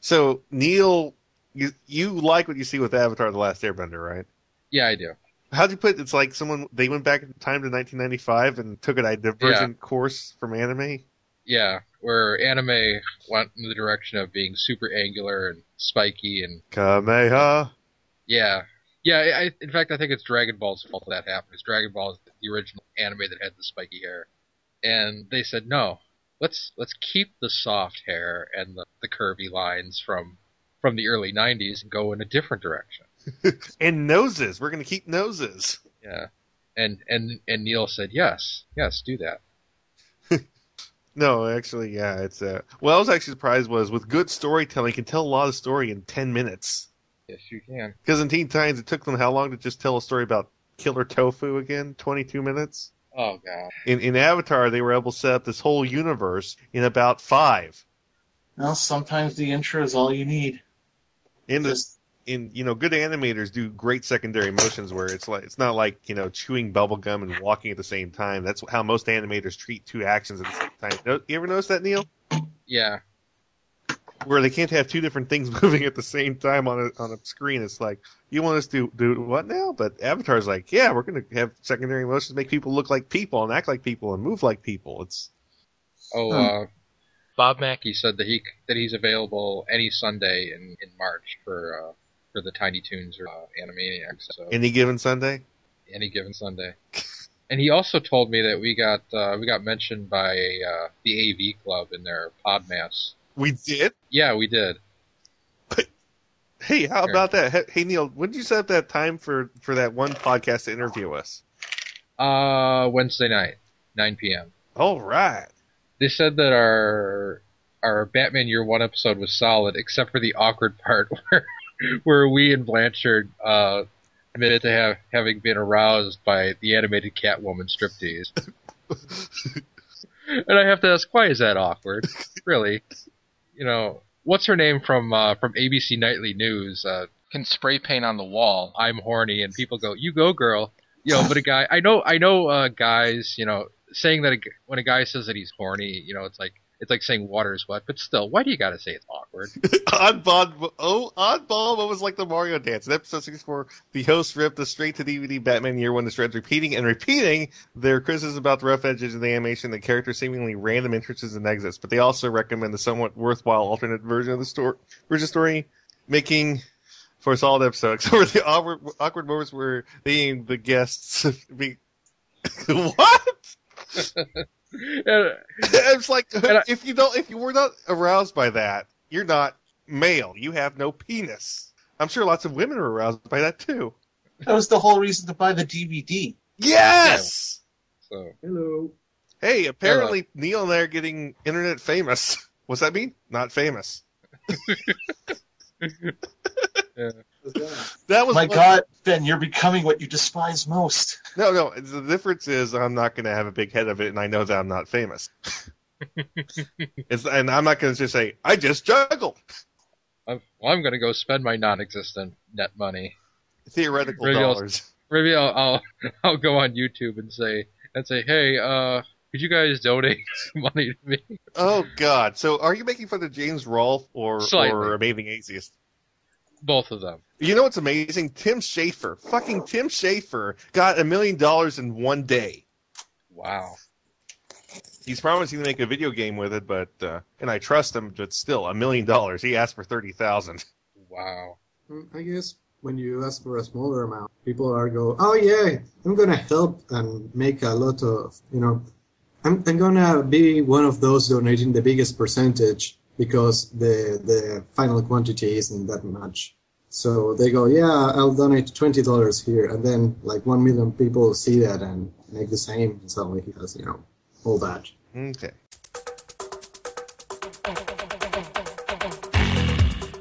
So Neil, you you like what you see with Avatar: The Last Airbender, right? Yeah, I do. How'd you put it? It's like someone they went back in time to 1995 and took a divergent course from anime. Yeah, where anime went in the direction of being super angular and spiky and Kameha. yeah, yeah. I, in fact, I think it's Dragon Ball's fault that happened. Because Dragon Ball is the original anime that had the spiky hair, and they said no. Let's let's keep the soft hair and the, the curvy lines from from the early '90s and go in a different direction. and noses. We're gonna keep noses. Yeah, and and and Neil said yes, yes, do that. No, actually, yeah, it's uh. Well, I was actually surprised was with good storytelling, you can tell a lot of story in 10 minutes. Yes, you can. Because in Teen Titans, it took them how long to just tell a story about Killer Tofu again? 22 minutes. Oh god. In in Avatar, they were able to set up this whole universe in about five. Well, sometimes the intro is all you need. In the Just in you know good animators do great secondary motions where it's like it's not like you know chewing bubble gum and walking at the same time that's how most animators treat two actions at the same time you ever notice that neil Yeah, where they can't have two different things moving at the same time on a on a screen it's like you want us to do what now but avatar's like yeah we're going to have secondary motions make people look like people and act like people and move like people it's Oh, Hmm. uh, Bob Mackey said that he that he's available any Sunday in, in March for uh, for the Tiny Toons or uh, Animaniacs. So any given sunday any given Sunday. And he also told me that we got uh, we got mentioned by uh, the AV Club in their Podmass. We did Yeah, we did. hey how about that Hey- hey neil when did you set up that time for for that one podcast to interview us Uh, Wednesday night, 9 p.m. all right They said that our our Batman Year One episode was solid, except for the awkward part where where we and Blanchard uh, admitted to have having been aroused by the animated Catwoman striptease. and I have to ask, why is that awkward? really? You know, what's her name from uh, from ABC Nightly News? Uh, Can spray paint on the wall. I'm horny, and people go, "You go, girl." You know, but a guy, I know, I know, uh, guys, you know, saying that a, g- when a guy says that he's horny, you know, it's like it's like saying water is wet, but still, why do you got to say it's awkward? Oddball, oh, Oddball, what was like the Mario dance? In episode 64, the host ripped the straight to DVD Batman Year One to shreds, repeating and repeating their criticisms about the rough edges of the animation, the character seemingly random entrances and exits. But they also recommend the somewhat worthwhile alternate version of the story, version story, making for a solid episode. Except for the awkward, awkward moments where they and the guests be. what? And- it's like I- if you don't, if you were not aroused by that, you're not male. You have no penis. I'm sure lots of women are aroused by that too. that was the whole reason to buy the DVD. Yes. so, Hello. Hey, apparently Neil and I are getting internet famous. What's that mean? Not famous. What's that? That was My one- God, Ben, you're becoming what you despise most. No, no. The difference is I'm not going to have a big head of it, and I know that I'm not famous. it's, and I'm not going to just say I just juggled. I'm, well, I'm going to go spend my non-existent net money. Theoretical Maybe I'll- dollars. Maybe I'll, I'll I'll go on YouTube and say and say, hey, uh, could you guys donate some money to me? Oh God! So are you making fun of James Rolfe or Slightly. or Amazing Atheist? Both of them. You know what's amazing? Tim Schafer, fucking Tim Schafer, got a million dollars in one day. Wow. He's promising to make a video game with it, but uh, and I trust him, but still, a million dollars. He asked for thirty thousand. Wow. I guess when you ask for a smaller amount, people are go, oh yeah, I'm gonna help and make a lot of, you know, I'm, I'm gonna be one of those donating the biggest percentage because the the final quantity isn't that much. So they go, yeah, I'll donate twenty dollars here, and then like one million people see that and make the same, and suddenly he has, you know, all that. Okay.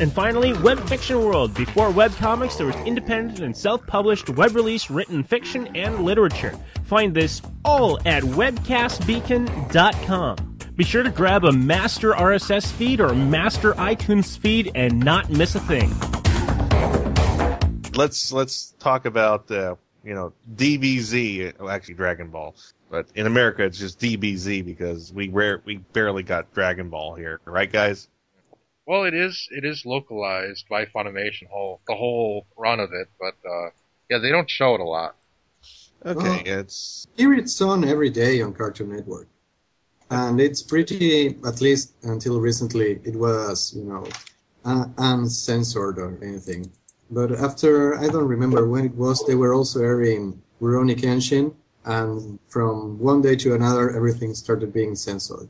And finally, Web Fiction World. Before webcomics, there was independent and self published web release written fiction and literature. Find this all at webcastbeacon.com. Be sure to grab a master RSS feed or master iTunes feed and not miss a thing. Let's let's talk about uh, you know DBZ, actually Dragon Ball, but in America it's just DBZ because we rare we barely got Dragon Ball here, right, guys? Well, it is it is localized by Funimation, whole the whole run of it, but uh, yeah, they don't show it a lot. Okay, Oh. it's Here it's on every day on Cartoon Network. And it's pretty, at least until recently, it was, you know, uh, uncensored or anything. But after, I don't remember when it was, they were also airing Rurouni Kenshin. And from one day to another, everything started being censored.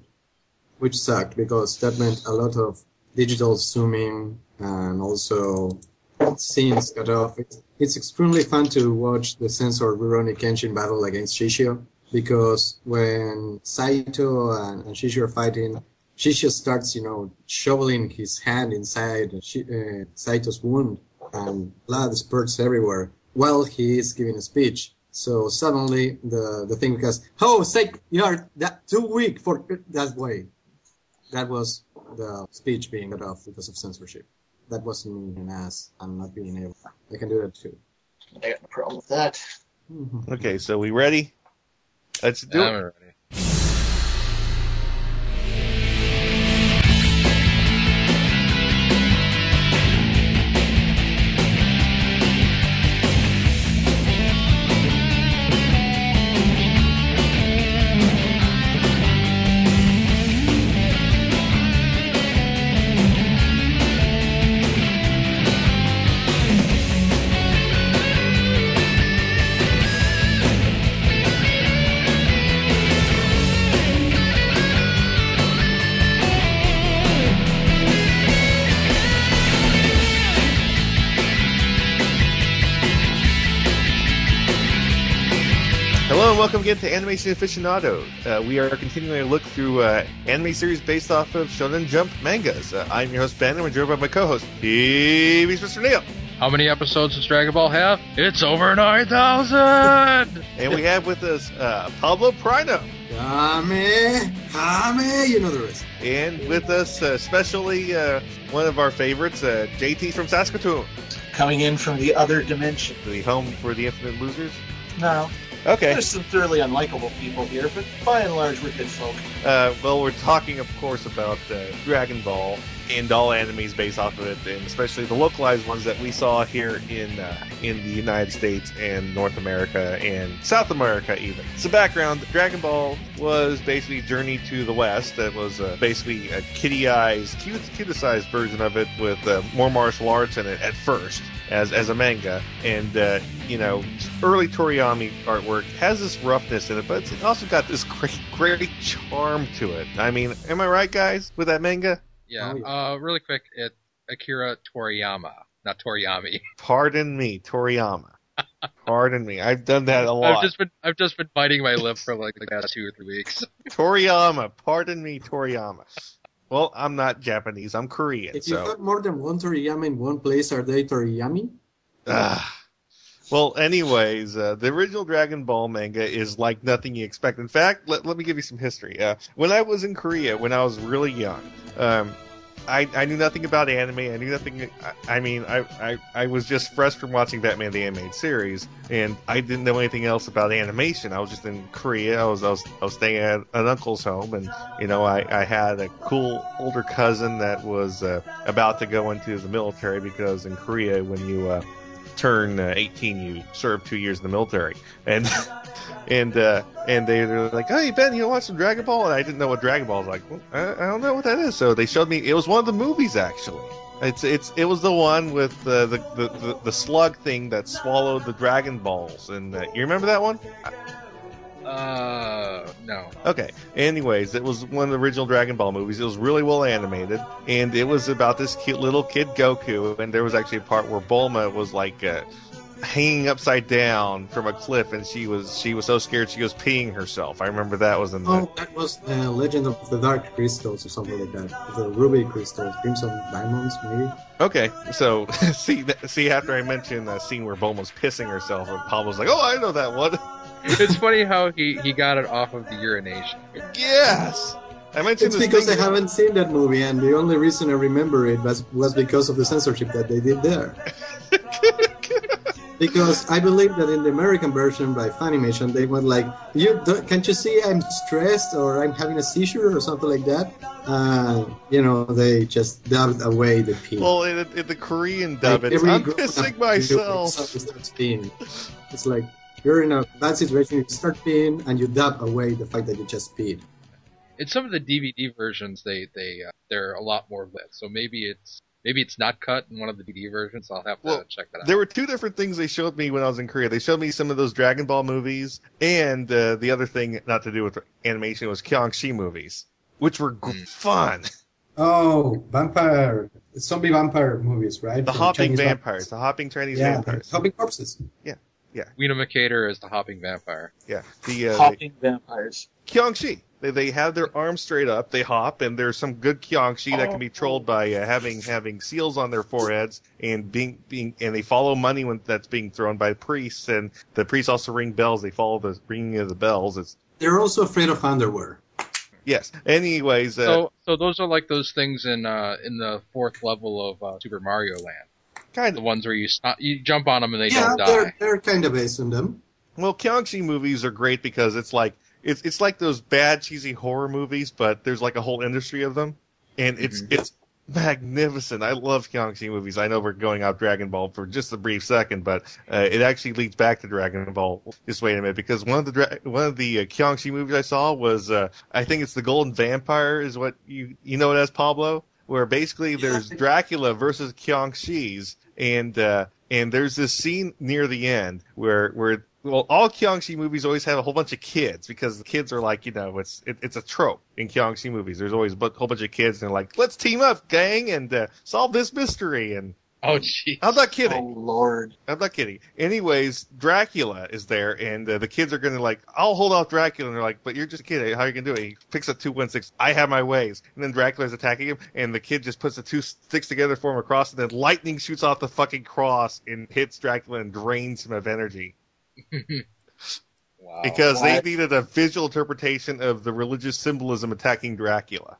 Which sucked because that meant a lot of digital zooming and also scenes cut off. It's, it's extremely fun to watch the sensor Rurouni Kenshin battle against Shishio because when Saito and, and Shishio are fighting, Shishio starts, you know, shoveling his hand inside uh, Saito's wound and blood spurts everywhere while he is giving a speech. So suddenly the, the thing goes, oh, Saito, you are that too weak for that way. That was the speech being cut off because of censorship. That wasn't me an ass. I'm not being able. I can do that too. I got no problem with that. okay. So we ready? Let's do I'm it. Welcome again to Animation Aficionado. Uh, we are continuing to look through uh, anime series based off of Shonen Jump mangas. Uh, I'm your host Ben, and we're joined by my co-host, TV's Mr. Neil. How many episodes does Dragon Ball have? It's over nine thousand. And we have with us uh, Pablo Prino. Kame, Kame, you know the rest. And with us, uh, especially uh, one of our favorites, uh, JT from Saskatoon, Coming in from the other dimension. the home for the Infinite Losers. No, Okay. there's some thoroughly unlikable people here, but by and large, we're good folk. Uh, well, we're talking, of course, about uh, Dragon Ball and all animes based off of it, and especially the localized ones that we saw here in uh, in the United States and North America and South America, even. So, background: Dragon Ball was basically Journey to the West. That was uh, basically a kitty-eyes, cute, cute-sized version of it with uh, more martial arts in it at first. As, as a manga, and uh, you know, early Toriyama artwork has this roughness in it, but it's also got this great, great charm to it. I mean, am I right, guys, with that manga? Yeah. Oh, yeah. Uh, really quick, it Akira Toriyama, not Toriyami. Pardon me, Toriyama. Pardon me. I've done that a lot. I've just been I've just been biting my lip for like the past two or three weeks. Toriyama. Pardon me, Toriyama. Well, I'm not Japanese. I'm Korean. If you So, got more than one Toriyama in one place, are they Toriyami? Well, anyways, uh, the original Dragon Ball manga is like nothing you expect. In fact, let, let me give you some history. Uh, when I was in Korea, when I was really young, um, I, I knew nothing about anime. I knew nothing. I, I mean, I, I, I was just fresh from watching Batman the Animated Series, and I didn't know anything else about animation. I was just in Korea. I was I was, I was staying at an uncle's home, and you know, I, I had a cool older cousin that was uh, about to go into the military because in Korea, when you uh, turn uh, 18, you serve two years in the military, and and uh, and they were like, "Hey Ben, you want some Dragon Ball?" And I didn't know what Dragon Ball was like. Well, I, I don't know what that is. So they showed me. It was one of the movies actually. It's it's it was the one with uh, the, the the the slug thing that swallowed the Dragon Balls, and uh, you remember that one? Uh, no. Okay. Anyways, it was one of the original Dragon Ball movies. It was really well animated, and it was about this cute little kid Goku. And there was actually a part where Bulma was like, uh, hanging upside down from a cliff, and she was she was so scared she was peeing herself. I remember that was in the. Oh, that was uh, Legend of the Dark Crystals or something like that. The Ruby Crystals, Crimson Diamonds, maybe. Okay, so see see after I mentioned the scene where Bulma's pissing herself, and Pablo's like, "Oh, I know that one." it's funny how he, he got it off of the urination. yes, I mentioned It's this because I haven't seen that movie, and the only reason I remember it was, was because of the censorship that they did there. because I believe that in the American version by Funimation, they went like, "You don't, can't you see I'm stressed or I'm having a seizure or something like that?" Uh, you know, they just dubbed away the pee. Well, in, in the Korean dub, Like, it's I'm grown-up pissing video myself. starts peeing. It's like you're in a bad situation, you start peeing, and you dub away the fact that you just peed. In some of the DVD versions, they they uh, they're a lot more lit. So maybe it's maybe it's not cut in one of the DVD versions. I'll have to Well, check that out. There were two different things they showed me when I was in Korea. They showed me some of those Dragon Ball movies, and uh, the other thing, not to do with animation, was Kyongshi movies, which were Mm. fun. Oh, vampire, zombie vampire movies, right? The From hopping Chinese vampires, the hopping Chinese Yeah, vampires. hopping corpses. Weena Macator is the hopping vampire. Yeah, the, uh, the Hopping vampires. Kyongshi. They they have their arms straight up, they hop, and there's some good Kyongshi that can be trolled by uh, having having seals on their foreheads and being being and they follow money when that's being thrown by priests, and the priests also ring bells. They follow the ringing of the bells. It's They're also afraid of underwear. yes. Anyways, uh, So so those are like those things in uh in the fourth level of uh, Super Mario Land. Kind of The ones where you stop, you jump on them and they yeah, don't they're die. they're kind of based on them. Well, Kyongshi movies are great because it's like it's it's like those bad cheesy horror movies, but there's like a whole industry of them, and it's Mhm. it's magnificent. I love Kyongshi movies. I know we're going out Dragon Ball for just a brief second, but uh, it actually leads back to Dragon Ball. Just wait a minute, because one of the dra- one of the uh, Kyongshi movies I saw was uh, I think it's the Golden Vampire is what you you know it as Pablo, where basically there's Dracula versus Kyongshis, and uh, and there's this scene near the end where where well, all Kyongshi movies always have a whole bunch of kids because the kids are like, you know, it's it, it's a trope in Kyongshi movies. There's always a whole bunch of kids and they're like, let's team up, gang, and uh, solve this mystery. And Oh jeez. I'm not kidding. Oh lord. I'm not kidding. Anyways, Dracula is there, and uh, the kids are gonna like, I'll hold off Dracula, and they're like, but you're just a kid. How are you gonna do it? He picks up two one six. I have my ways, and then Dracula's attacking him, and the kid just puts the two sticks together, form a cross, and then lightning shoots off the fucking cross and hits Dracula and drains him of energy wow. because they needed a visual interpretation of the religious symbolism attacking Dracula.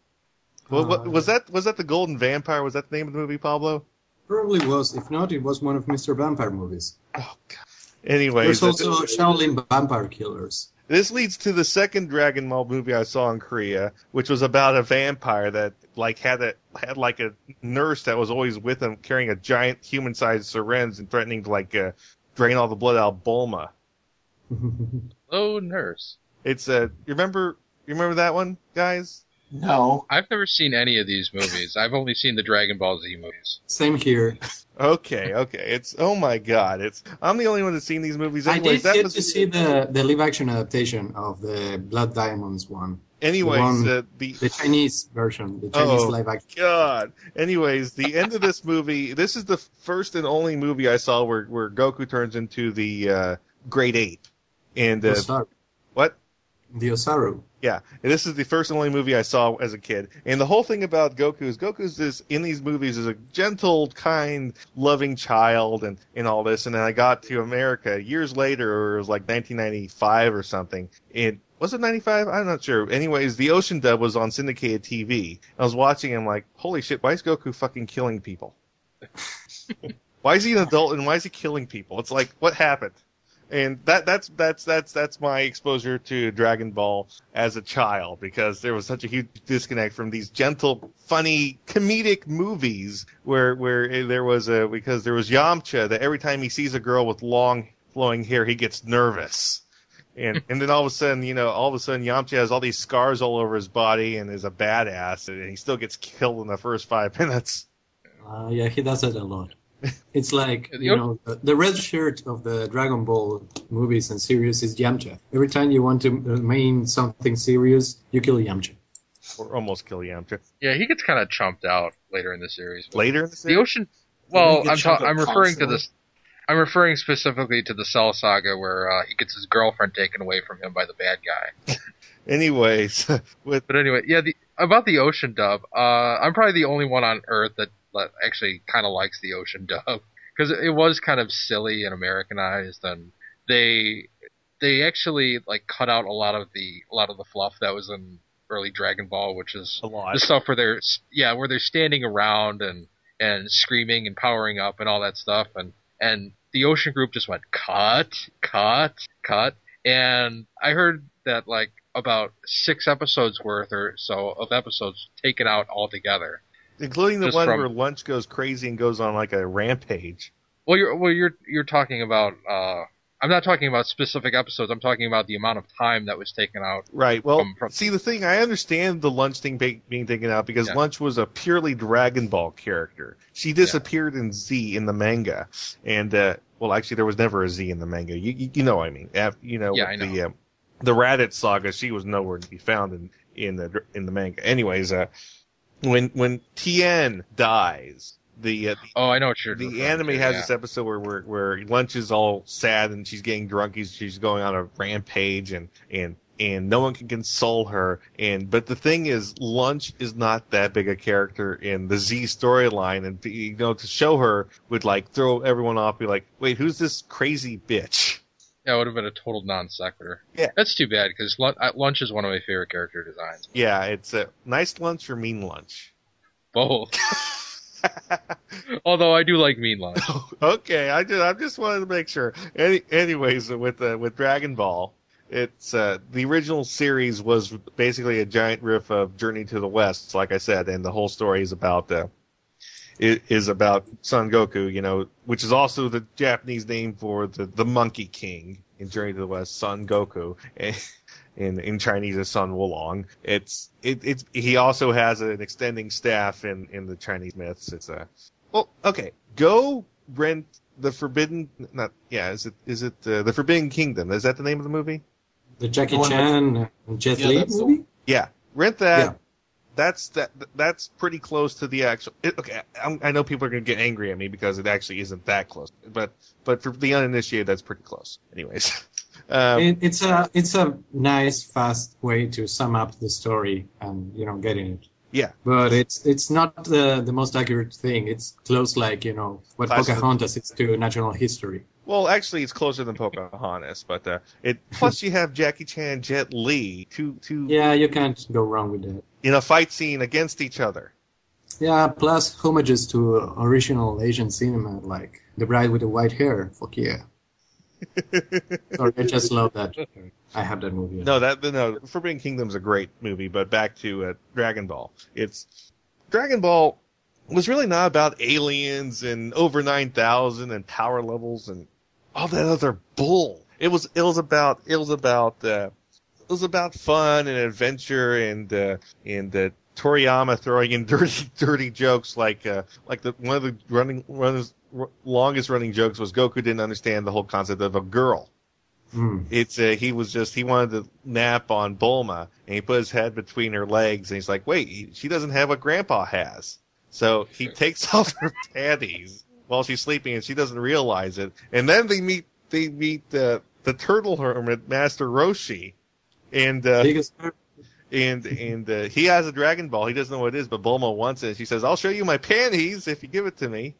Well, what, Uh, was that was that the Golden Vampire? Was that the name of the movie, Pablo? Probably was. If not, it was one of Mr. Vampire movies. Oh, God. Anyways, There's also Shaolin Vampire Killers. This leads to the second Dragon Ball movie I saw in Korea, which was about a vampire that like had a had like a nurse that was always with him, carrying a giant human-sized syringe and threatening to like uh, drain all the blood out of Bulma. oh, nurse. It's uh, you remember you remember that one, guys? No. I've never seen any of these movies. I've only seen the Dragon Ball Z movies. Same here. Okay, okay. It's oh my god. It's I'm the only one that's seen these movies. I Anyways, did that get was to see the, the live action adaptation of the Blood Diamonds one. anyways one- uh, the The Chinese version, the Chinese Oh. live action. God. Anyways, the end of this movie. This is the first and only movie I saw where where Goku turns into the uh, Great Ape, and uh, Osaru. what? The Osaru. Yeah, and this is the first and only movie I saw as a kid. And the whole thing about Goku is Goku's this in these movies is a gentle, kind, loving child, and and all this. And then I got to America years later, or it was like 1995 or something. It was it 95? I'm not sure. Anyways, the Ocean Dub was on syndicated TV. I was watching. and I'm like, holy shit! Why is Goku fucking killing people? why is he an adult and why is he killing people? It's like, what happened? And that that's that's that's that's my exposure to Dragon Ball as a child because there was such a huge disconnect from these gentle, funny, comedic movies where where there was a because there was Yamcha that every time he sees a girl with long flowing hair he gets nervous. And and then all of a sudden, you know, all of a sudden Yamcha has all these scars all over his body and is a badass and he still gets killed in the first five minutes. Uh, yeah, he does it a lot. It's like you know the, the red shirt of the Dragon Ball movies and series is Yamcha. Every time you want to uh, mean something serious, you kill Yamcha. Or almost kill Yamcha. Yeah, he gets kind of chumped out later in the series. Later in the series, The ocean. Well, I'm chumped ta- I'm out referring to this. I'm referring specifically to the Cell Saga where uh, he gets his girlfriend taken away from him by the bad guy. Anyways, with But anyway, yeah, the, about the ocean dub, uh, I'm probably the only one on Earth that, that actually kind of likes the ocean dub because it was kind of silly and Americanized, and they they actually like cut out a lot of the a lot of the fluff that was in early Dragon Ball, which is a lot. the stuff where they're yeah where they're standing around and and screaming and powering up and all that stuff and and the ocean group just went cut cut cut. And i heard that like about six episodes worth or so of episodes taken out altogether including the just one from- where Lunch goes crazy and goes on like a rampage. well you're well you're you're talking about uh i'm not talking about specific episodes i'm talking about the amount of time that was taken out Right. Well, From- from- see, the thing I understand the lunch thing be- being taken out because Yeah. lunch was a purely Dragon Ball character. She disappeared in Z in the manga, and uh, well, actually, there was never a Z in the manga. You you, you know, what I mean, Af- you know, Yeah, with I know. the um, the Raditz saga, she was nowhere to be found in in the in the manga. Anyways, uh, when when Tien dies, the uh, oh i know what you're the anime to, has yeah. this episode where, where where lunch is all sad and she's getting drunk he's, she's going on a rampage and and and no one can console her and but the thing is lunch is not that big a character in the z storyline and you know to show her would like throw everyone off be like wait who's this crazy bitch Yeah, it would have been a total non sequitur. Yeah. That's too bad because Lunch is one of my favorite character designs. yeah it's a nice lunch or mean lunch Both. Although I do like Mean Lunch. okay, I just I just wanted to make sure. Any, anyways, with uh, with Dragon Ball, it's uh, the original series was basically a giant riff of Journey to the West, like I said, and the whole story is about uh, i- is about Son Goku, you know, which is also the Japanese name for the the Monkey King in Journey to the West, Son Goku. In, in Chinese is Sun Wukong. It's it, it's he also has an extending staff in, in the Chinese myths. It's a well, okay. Go rent the Forbidden. Not yeah. Is it is it uh, the Forbidden Kingdom? Is that the name of the movie? The Jackie The Chan and Jet Yeah, Li that's the- movie? Yeah, rent that. Yeah. That's that. That's pretty close to the actual. It, okay, I'm, I know people are going to get angry at me because it actually isn't that close. But but for the uninitiated, that's pretty close. Anyways, um, It, it's a it's a nice fast way to sum up the story and you know getting it. Yeah. But it's it's not the the most accurate thing. It's close like you know what. Pocahontas is to national history. well, actually, it's closer than Pocahontas. But uh, it plus you have Jackie Chan, Jet Li, two two Yeah, you can't go wrong with that. In a fight scene against each other. Yeah, plus homages to original Asian cinema like The Bride with the White Hair. Fuck yeah. Sorry, I just love that. I have that movie. No, that no, Forbidden Kingdom's a great movie, but back to uh, Dragon Ball. It's Dragon Ball was really not about aliens and over nine thousand and power levels and all that other bull. It was it was about it was about uh, it was about fun and adventure and uh, and uh, Toriyama throwing in dirty dirty jokes like uh, like the one of the running runners longest running jokes was Goku didn't understand the whole concept of a girl. Mm. It's uh, he was just he wanted to nap on Bulma, and he put his head between her legs, and he's like, "Wait, he- she doesn't have what Grandpa has." So he takes off her panties while she's sleeping, and she doesn't realize it. And then they meet they meet the the turtle hermit, Master Roshi, and uh, and and uh, he has a Dragon Ball. He doesn't know what it is, but Bulma wants it. She says, "I'll show you my panties if you give it to me."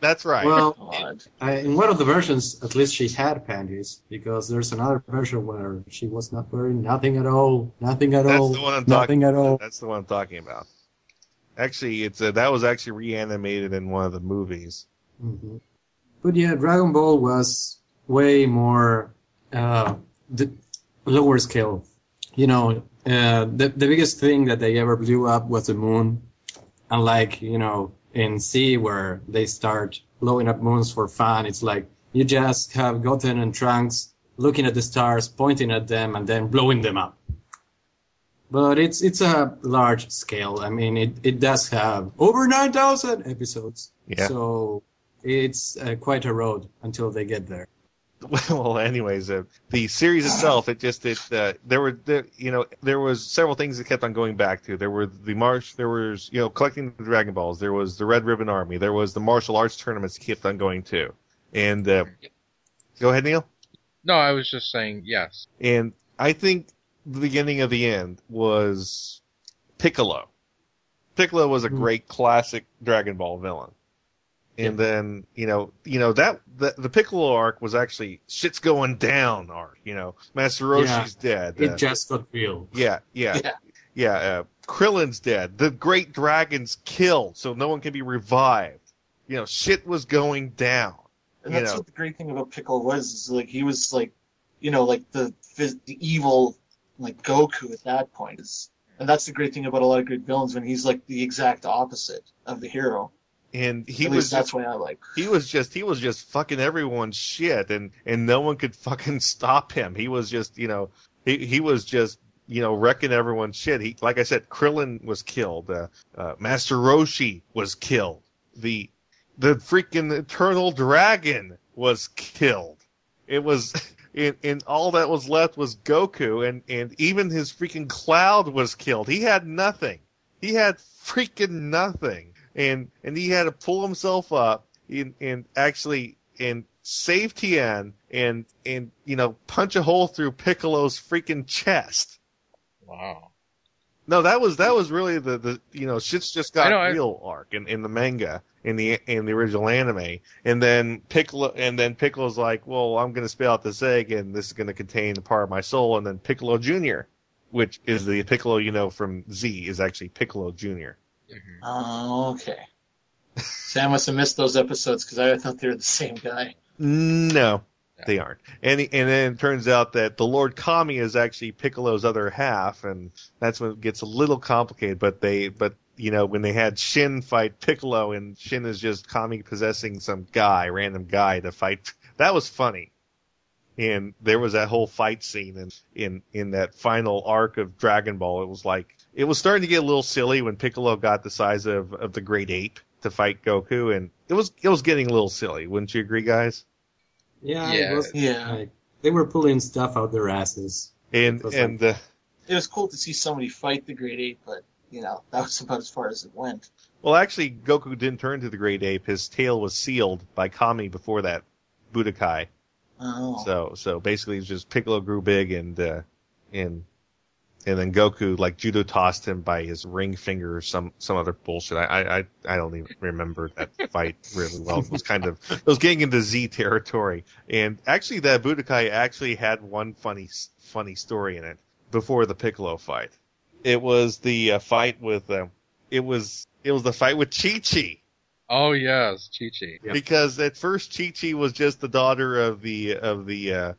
That's right. Well, I, in one of the versions, at least she had panties, because there's another version where she was not wearing nothing at all, nothing at That's all, the one I'm nothing talking at all. That's the one I'm talking about. Actually, it's uh, that was actually reanimated in one of the movies. hmm But yeah, Dragon Ball was way more uh, the lower scale. You know, uh, the the biggest thing that they ever blew up was the moon, unlike you know in Z where they start blowing up moons for fun. It's like you just have Goten and Trunks looking at the stars, pointing at them, and then blowing them up. But it's it's a large scale. I mean, it, it does have over nine thousand episodes. Yeah. So it's uh, quite a road until they get there. well, anyways, uh, the series itself, it just it uh, there were there, you know there was several things that kept on going back to. There were the march, there was you know collecting the Dragon Balls. There was the Red Ribbon Army. There was the martial arts tournaments kept on going to. And uh, go ahead, Neil. No, I was just saying yes. And I think the beginning of the end was Piccolo. Piccolo was a Hmm. great classic Dragon Ball villain. And then, you know, you know, that, the, the Piccolo arc was actually shit's going down arc, you know. Master Roshi's dead. It uh, just got real. yeah, yeah, Yeah. yeah. uh, Krillin's dead. The great dragon's killed, so no one can be revived. You know, shit was going down. And You that's know. what the great thing about Piccolo was, is like he was like, you know, like the the evil like Goku at that point is, and that's the great thing about a lot of great villains when he's like the exact opposite of the hero. And he was that's why I like. he was just he was just fucking everyone's shit, and and no one could fucking stop him. He was just you know he he was just you know wrecking everyone's shit. He like I said, Krillin was killed. Uh, uh, Master Roshi was killed. The the freaking eternal dragon was killed. It was. And, and all that was left was Goku, and, and even his freaking Cloud was killed. He had nothing. He had freaking nothing, and and he had to pull himself up and, and actually and save Tien and and you know punch a hole through Piccolo's freaking chest. Wow. No, that was that was really the the you know shit's just got I know, I- real arc in, in the manga in the in the original anime, and then Piccolo and then Piccolo's like, well, I'm gonna spit out this egg, and this is gonna contain a part of my soul, and then Piccolo Junior, which is the Piccolo you know from Z, is actually Piccolo Junior. Mhm. Oh, okay. Sam must have missed those episodes because I thought they were the same guy. No, Yeah. they aren't. And and then it turns out that the Lord Kami is actually Piccolo's other half, and that's when it gets a little complicated. But they, but you know, when they had Shin fight Piccolo, and Shin is just Kami possessing some guy, random guy to fight. That was funny. And there was that whole fight scene in, in, in that final arc of Dragon Ball. It was like, it was starting to get a little silly when Piccolo got the size of, of the great ape to fight Goku, and it was, it was getting a little silly. Wouldn't you agree, guys? Yeah, Yeah. it was Yeah. like they were pulling stuff out their asses. And It was and uh, It was cool to see somebody fight the Great Ape, but you know that was about as far as it went. well, actually, Goku didn't turn to the Great Ape. His tail was sealed by Kami before that Budokai. Oh, So so basically, it's just Piccolo grew big and uh, and and then Goku like judo tossed him by his ring finger or some some other bullshit. I I I- I don't even remember that fight really well. It was kind of it was getting into Z territory. And actually, that Budokai actually had one funny funny story in it before the Piccolo fight. It was the uh, fight with uh, it was it was the fight with Chi Chi Oh yes, Chi Chi. Yep. because at first Chi Chi was just the daughter of the of the uh,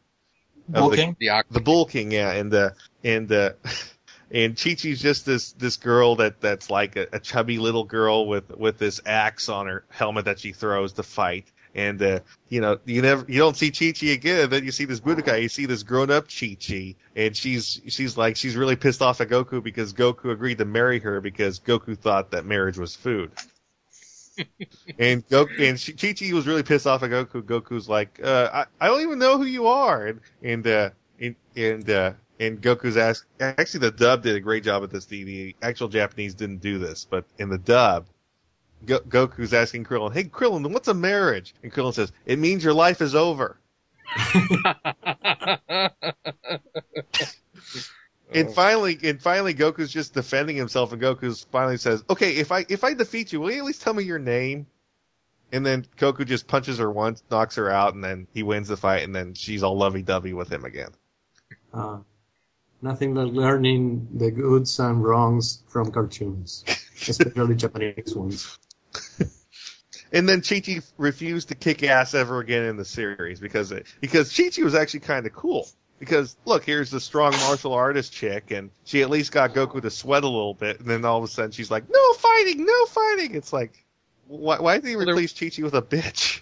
Bull of the, King. The the Bull King, yeah, and the and the and Chi Chi's just this this girl that that's like a, a chubby little girl with with this axe on her helmet that she throws to fight. And uh, you know, you never you don't see Chi Chi again. Then you see this Budokai, you see this grown up Chi Chi, and she's she's like she's really pissed off at Goku because Goku agreed to marry her because Goku thought that marriage was food. And Goku and Chi Chi was really pissed off at Goku. Goku's like, uh, I I don't even know who you are, and and uh, and and, uh, and Goku's asked. Actually, the dub did a great job at this. The, the actual Japanese didn't do this, but in the dub, Go- Goku's asking Krillin, "Hey Krillin, what's a marriage?" And Krillin says, "It means your life is over." And finally, and finally, Goku's just defending himself, and Goku's finally says, "Okay, if I if I defeat you, will you at least tell me your name?" And then Goku just punches her once, knocks her out, and then he wins the fight, and then she's all lovey-dovey with him again. Uh, nothing like learning the goods and wrongs from cartoons, especially Japanese ones. And then Chi Chi refused to kick ass ever again in the series because it, because Chi Chi was actually kind of cool. Because look, here's the strong martial artist chick, and she at least got Goku to sweat a little bit, and then all of a sudden she's like, "No fighting, no fighting." It's like, why, why did he Well, replace Chi Chi with a bitch?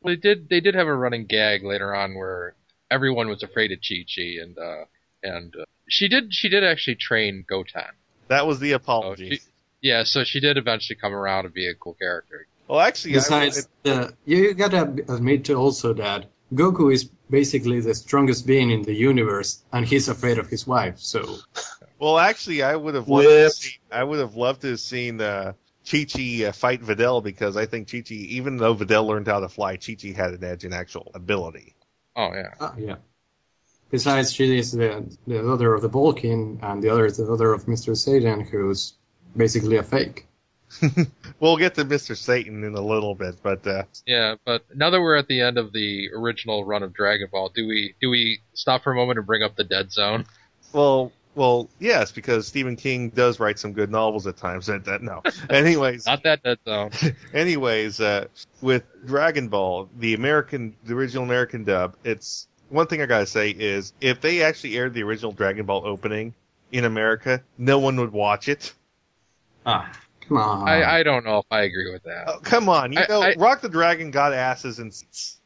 Well, they did. They did have a running gag later on where everyone was afraid of Chi Chi, and uh, and uh, she did. She did actually train Goten. That was the So apology. she, yeah, so she did eventually come around and be a cool character. well, actually, I, Besides, uh, you gotta admit to also that Goku is basically the strongest being in the universe, and he's afraid of his wife. So well, actually, I would have loved to see, I would have loved to have seen uh, Chi Chi uh, fight Videl because I think Chi Chi, even though Videl learned how to fly, Chi Chi had an edge in actual ability. Oh yeah. Ah, yeah. Besides, she is the, the daughter of the Balkan, and the other is the daughter of Mr. Satan, who's basically a fake. We'll get to Mr. Satan in a little bit, but uh, Yeah, but now that we're at the end of the original run of Dragon Ball, do we do we stop for a moment and bring up the Dead Zone? well, well, yes, because Stephen King does write some good novels at times. That, that no. Anyways, Not that Dead Zone. anyways, uh, with Dragon Ball, the American, the original American dub, it's one thing I gotta say is if they actually aired the original Dragon Ball opening in America, no one would watch it. Ah, come on. I, I don't know if I agree with that. Oh, come on, you I- know, I- Rock the Dragon got asses and seats.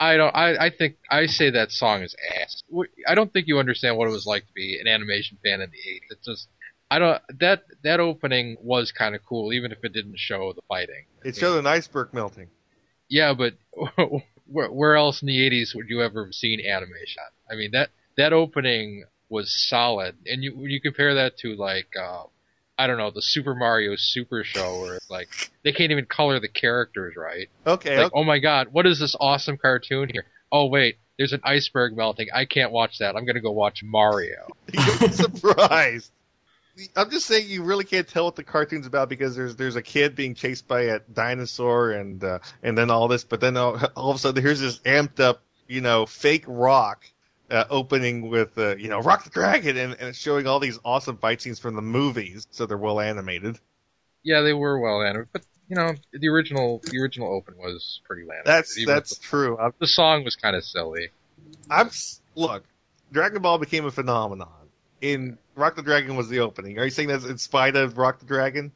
I don't. I, I think I say that song is ass. I don't think you understand what it was like to be an animation fan in the '80s. It's just I don't. That that opening was kind of cool, even if it didn't show the fighting. It showed an iceberg melting. Yeah, but where, where else in the '80s would you ever have seen animation? I mean that that opening was solid, and you when you compare that to like uh, I don't know the Super Mario Super Show, where it's like they can't even color the characters right. Okay, Like, oh my god, what is this awesome cartoon here? Oh wait, there's an iceberg melting. I can't watch that. I'm gonna go watch Mario. You'll be surprised. I'm just saying you really can't tell what the cartoon's about because there's there's a kid being chased by a dinosaur and uh, and then all this, but then all, all of a sudden here's this amped up you know fake rock uh, opening with uh, you know Rock the Dragon and, and it's showing all these awesome fight scenes from the movies, so they're well animated. Yeah, they were well animated, but you know the original the original open was pretty animated. That's that's the, true. I'm, the song was kind of silly. I'm look, Dragon Ball became a phenomenon. In Rock the Dragon was the opening. Are you saying that's in spite of Rock the Dragon?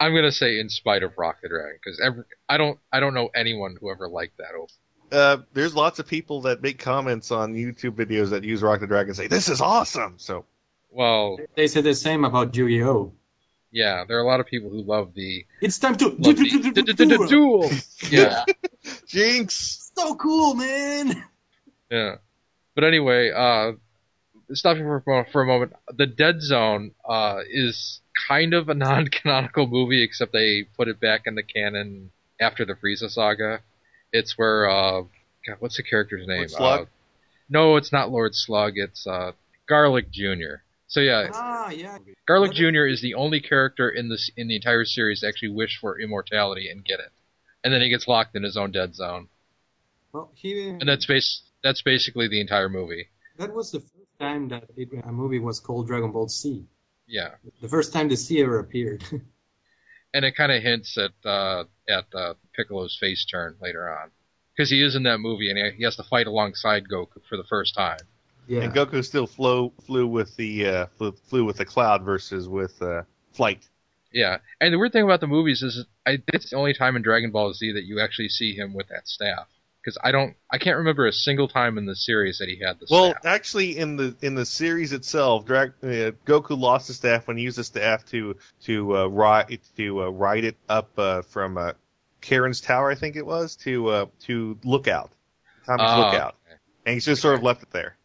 I'm gonna say in spite of Rock the Dragon because every I don't I don't know anyone who ever liked that open. Uh, there's lots of people that make comments on YouTube videos that use Rock the Dragon and say this is awesome. So Well, They say the same about Yu-Gi-Oh. yeah, there are a lot of people who love the It's time to the duel. Yeah, Jinx. So cool, man. yeah. But anyway, uh, stopping for, a for a moment, the Dead Zone uh, is kind of a non-canonical movie, except they put it back in the canon after the Frieza saga. It's where uh, God, what's the character's name? Lord Slug? Uh, no, it's not Lord Slug. It's uh, Garlic Jr. So yeah, Ah, yeah. Garlic Jr. is the only character in this in the entire series to actually wish for immortality and get it, and then he gets locked in his own dead zone, Well, he. and that's base that's basically the entire movie. That was the first time that it, a movie was called Dragon Ball Z. Yeah, The first time the Z ever appeared. and it kind of hints at uh, at uh, Piccolo's face turn later on, because he is in that movie and he, he has to fight alongside Goku for the first time. yeah. And Goku still flew flew with the uh, flew, flew with the cloud versus with uh, flight. Yeah, and the weird thing about the movies is I think it's the only time in Dragon Ball Z that you actually see him with that staff. Because I don't, I can't remember a single time in the series that he had the Well, staff. actually, in the in the series itself, Drag, uh, Goku lost the staff when he used the staff to to uh, ride to uh, ride it up uh, from uh, Karin's tower, I think it was, to uh, to Lookout, Tommy's Oh, Lookout, and he's just sort of left it there.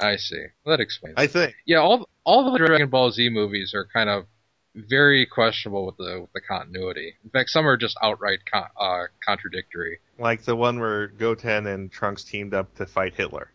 I see. Well, that explains. it. I think. yeah, all all the Dragon Ball Z movies are kind of very questionable with the with the continuity. In fact, some are just outright con- uh, contradictory. Like the one where Goten and Trunks teamed up to fight Hitler.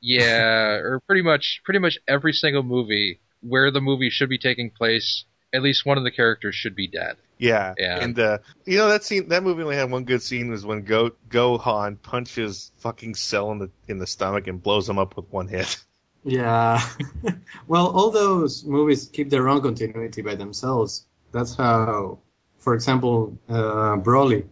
Yeah, or pretty much pretty much every single movie where the movie should be taking place, at least one of the characters should be dead. Yeah, Yeah. and uh, you know that scene, that movie only had one good scene was when Go Gohan punches fucking Cell in the in the stomach and blows him up with one hit. Yeah. well, all those movies keep their own continuity by themselves. That's how, for example, uh, Broly,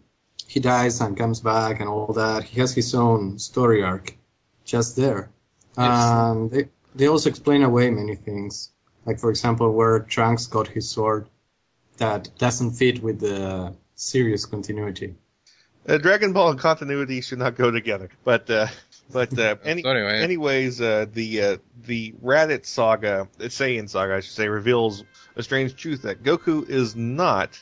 he dies and comes back and all that. He has his own story arc just there. And they, they also explain away many things. Like, for example, where Trunks got his sword that doesn't fit with the serious continuity. Uh, Dragon Ball and continuity should not go together. But uh, but uh, any, So anyway. anyways, uh, the uh, the Raditz saga, the Saiyan saga, I should say, reveals a strange truth that Goku is not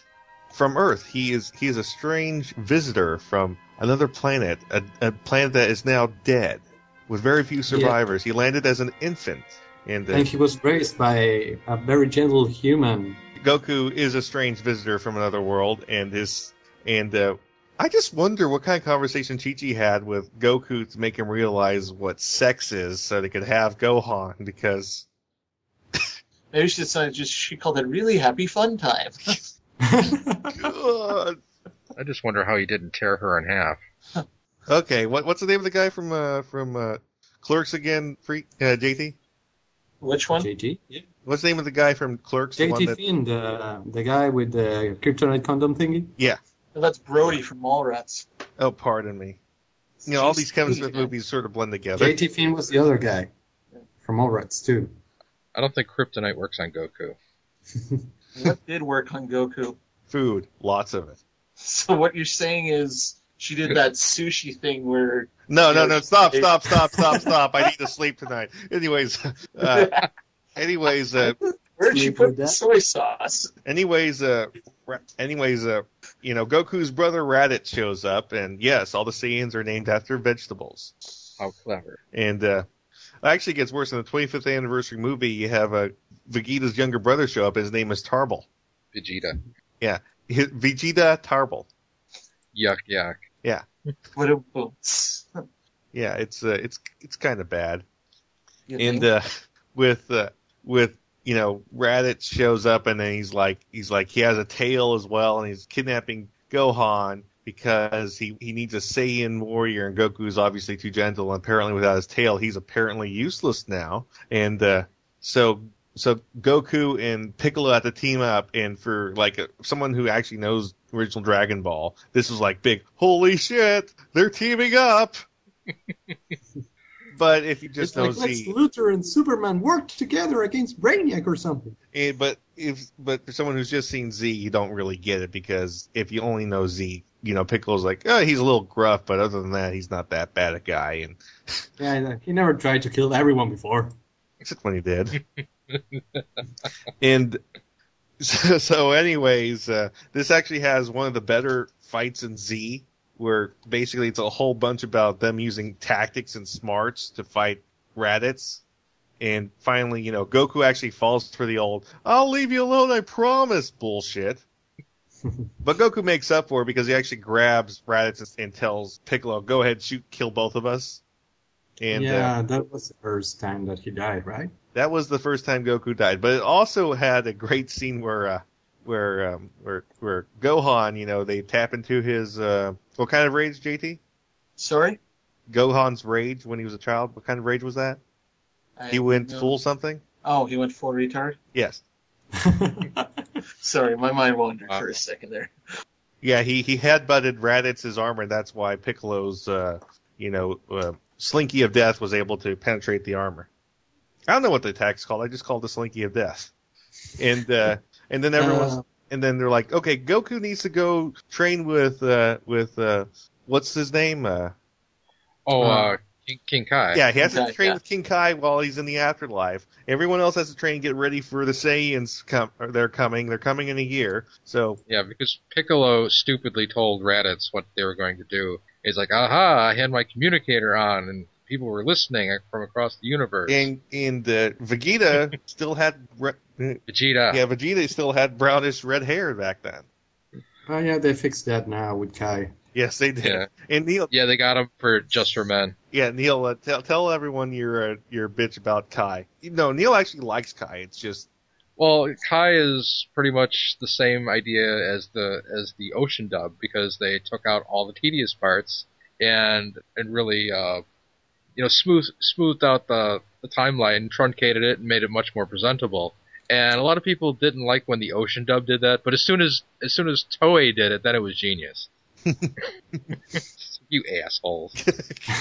from Earth. He is he is a strange visitor from another planet, a, a planet that is now dead, with very few survivors. He landed as an infant, and uh, And he was raised by a very gentle human Goku is a strange visitor from another world, and his and uh, I just wonder what kind of conversation Chi Chi had with Goku to make him realize what sex is, so they could have Gohan. Because Maybe she decided just she called it really happy fun time. God. I just wonder how he didn't tear her in half. Okay, what what's the name of the guy from uh, from uh, Clerks again? Freak uh, JT. Which one? JT? Yeah. What's the name of the guy from Clerks? The one JT that- Finn, the, the guy with the kryptonite condom thingy? Oh, that's Brody from Mallrats. oh, pardon me. You know, all these Kevin Smith movies sort of blend together. JT Finn was the other guy from Mallrats, too. I don't think kryptonite works on Goku. What did work on Goku? Food, lots of it. So what you're saying is she did that sushi thing where No, no, no! Stop! Hey. Stop! Stop! Stop! Stop! I need to sleep tonight. Anyways, uh, anyways, uh, where'd she put the that? soy sauce? anyways, uh, anyways, uh, you know, Goku's brother Raditz shows up, and yes, all the Saiyans are named after vegetables. How clever. And uh, actually, gets worse. In the 25th anniversary movie, you have uh, Vegeta's younger brother show up. His name is Tarble. Vegeta. Yeah, Vegeta Tarble. Yuck, yuck. Yeah. what a boots. Yeah, it's uh, it's it's kind of bad. You and uh, with uh, with you know Raditz shows up and then he's like he's like he has a tail as well and he's kidnapping Gohan because he he needs a Saiyan warrior and Goku's obviously too gentle and apparently without his tail he's apparently useless now and uh, so so Goku and Piccolo have to team up and for like a, someone who actually knows original Dragon Ball this was like big holy shit they're teaming up. But if you just it's know like Lex Z, Luthor and Superman work together against Brainiac or something. Eh, but if but for someone who's just seen Z, you don't really get it because if you only know Z, you know Piccolo's like, oh, he's a little gruff, but other than that, he's not that bad a guy. And Yeah, he never tried to kill everyone before. except when he did. and so, so anyways, uh, this actually has one of the better fights in Z, where basically it's a whole bunch about them using tactics and smarts to fight Raditz. And finally, you know, Goku actually falls for the old, I'll leave you alone, I promise bullshit. but Goku makes up for it because he actually grabs Raditz and tells Piccolo, go ahead, shoot, kill both of us. And, uh, yeah, that was the first time that he died, right? that was the first time Goku died, but it also had a great scene where uh, where um, where where Gohan, you know, they tap into his uh, what kind of rage, JT? Sorry? Gohan's rage when he was a child. What kind of rage was that? I He went know. full something. Oh, he went full retard? Yes. Sorry, my mind wandered Wow. for a second there. Yeah, he he had butted Raditz's armor. That's why Piccolo's uh, you know uh, Slinky of Death was able to penetrate the armor. I don't know what the attack's called. I just called it Slinky of Death. And uh, and then everyone's Uh, and then they're like, okay, Goku needs to go train with uh with uh what's his name? Uh Oh, Uh, uh, King, King Kai. yeah, he has King to Kai, train yeah. with King Kai while he's in the afterlife. Everyone else has to train and get ready for the Saiyans come they're coming. They're coming in a year. So Yeah, because Piccolo stupidly told Raditz what they were going to do. He's like, aha, I had my communicator on and people were listening from across the universe. and and uh, Vegeta still had re- Vegeta. yeah, Vegeta still had brownish red hair back then. oh yeah, they fixed that now with Kai. Yes, they did. Yeah. And Neil, Yeah, they got him for Just for Men. yeah, Neil, uh, tell tell everyone your uh, your bitch about Kai. No, Neil actually likes Kai. It's just Well, Kai is pretty much the same idea as the as the Ocean dub because they took out all the tedious parts and and really uh, you know smooth smoothed out the the timeline, truncated it, and made it much more presentable. And a lot of people didn't like when the Ocean dub did that, but as soon as as soon as Toei did it, then it was genius. you assholes.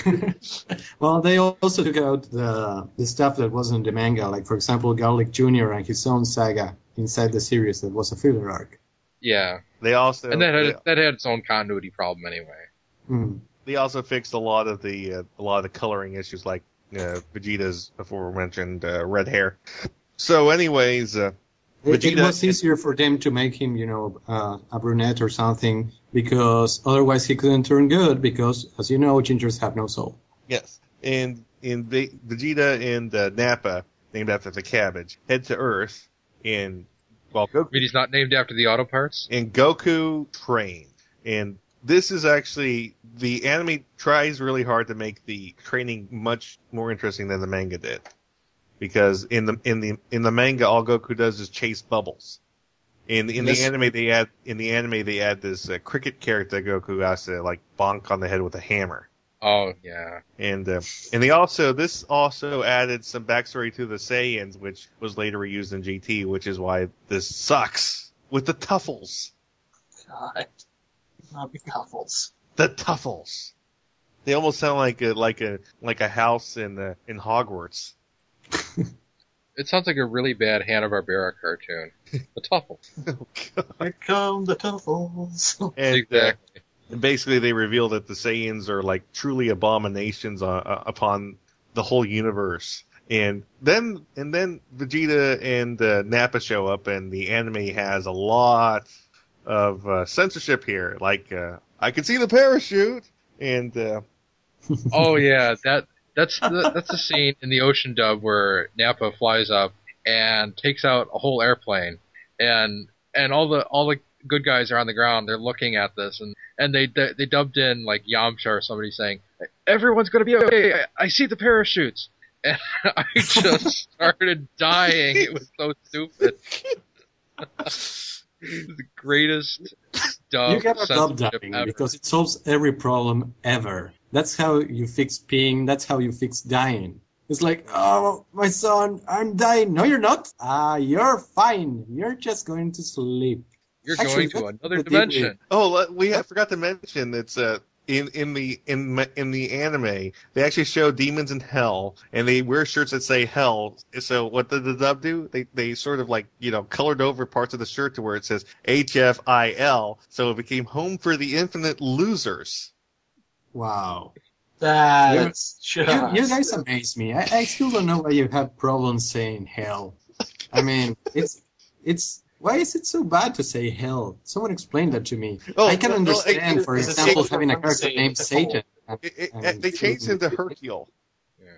well, they also took out the the stuff that wasn't in the manga, like for example, Garlic Jr. and his own saga inside the series that was a filler arc. Yeah, they also and that they, had that had its own continuity problem anyway. Mm. They also fixed a lot of the uh, a lot of the coloring issues, like uh, Vegeta's before mentioned uh, red hair. So, anyways, uh, It, it was easier for them to make him, you know, uh, a brunette or something, because otherwise he couldn't turn good. Because, as you know, gingers have no soul. yes, and in Vegeta and uh, Nappa, named after the cabbage, head to Earth, and well, Goku I mean, he's not named after the auto parts. and Goku trained. And this is actually the anime tries really hard to make the training much more interesting than the manga did. Because in the in the in the manga all Goku does is chase bubbles. In in Yes. the anime they add in the anime they add this uh, cricket character Goku has to like bonk on the head with a hammer. Oh yeah. And uh, and they also this also added some backstory to the Saiyans, which was later reused in GT, which is why this sucks with the Tuffles. God. Not the couples. The Tuffles. They almost sound like a like a like a house in the in Hogwarts. It sounds like a really bad Hanna Barbera cartoon. The Tuffle. Here come the Tuffles. And, uh, exactly. and basically, they reveal that the Saiyans are like truly abominations uh, uh, upon the whole universe. And then and then Vegeta and uh, Nappa show up, and the anime has a lot of uh, censorship here. Like, uh, I can see the parachute, and uh, Oh yeah, that that's the, that's the scene in the ocean dub where Nappa flies up and takes out a whole airplane, and and all the all the good guys are on the ground. They're looking at this, and and they they, they dubbed in like Yamcha or somebody saying, "Everyone's gonna be okay. I, I see the parachutes." And I just started dying. It was so stupid. It was the greatest dub you gotta dub dubbing ever. because it solves every problem ever. That's how you fix peeing. That's how you fix dying. It's like, oh, my son, I'm dying. No, you're not. Ah, you're fine. You're just going to sleep. You're Actually, going to another dimension. oh, we I forgot to mention it's uh in in the in in the anime they actually show demons in hell, and they wear shirts that say hell. So what did the dub do? They they sort of like you know colored over parts of the shirt to where it says H F I L, so it became home for the infinite losers. Wow. That's just. You, you guys amaze me. I, I still don't know why you have problems saying hell. I mean, it's it's why is it so bad to say hell? Someone explain that to me. Oh, I can no, no, understand, it- for example, having a character Satan, named the Satan. It, it, And- they changed him to Hercule.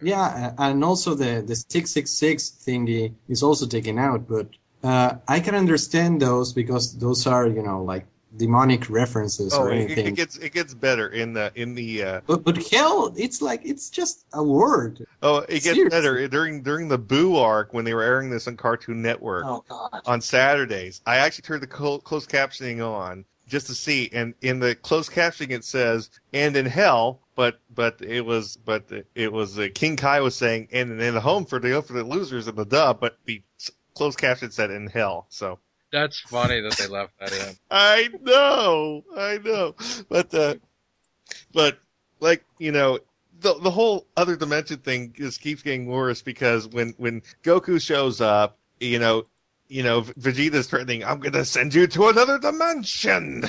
Yeah, and also the the six six six thingy is also taken out, but uh, I can understand those because those are you know like demonic references Oh, or it, anything. it gets it gets better in the in the uh, but but hell, it's like it's just a word. oh it gets Seriously. better during during the Boo arc when they were airing this on Cartoon Network. Oh God. on Saturdays. I actually turned the clo- closed captioning on just to see, and in the closed captioning it says "and in hell," but but it was but it was uh, King Kai was saying "and in the home for the for the losers" in the dub, but the closed caption said "in hell." So That's funny that they left that in. I know, I know, but uh, but like you know. The, the whole other dimension thing just keeps getting worse because when, when Goku shows up, you know, you know, Vegeta's threatening, I'm gonna send you to another dimension.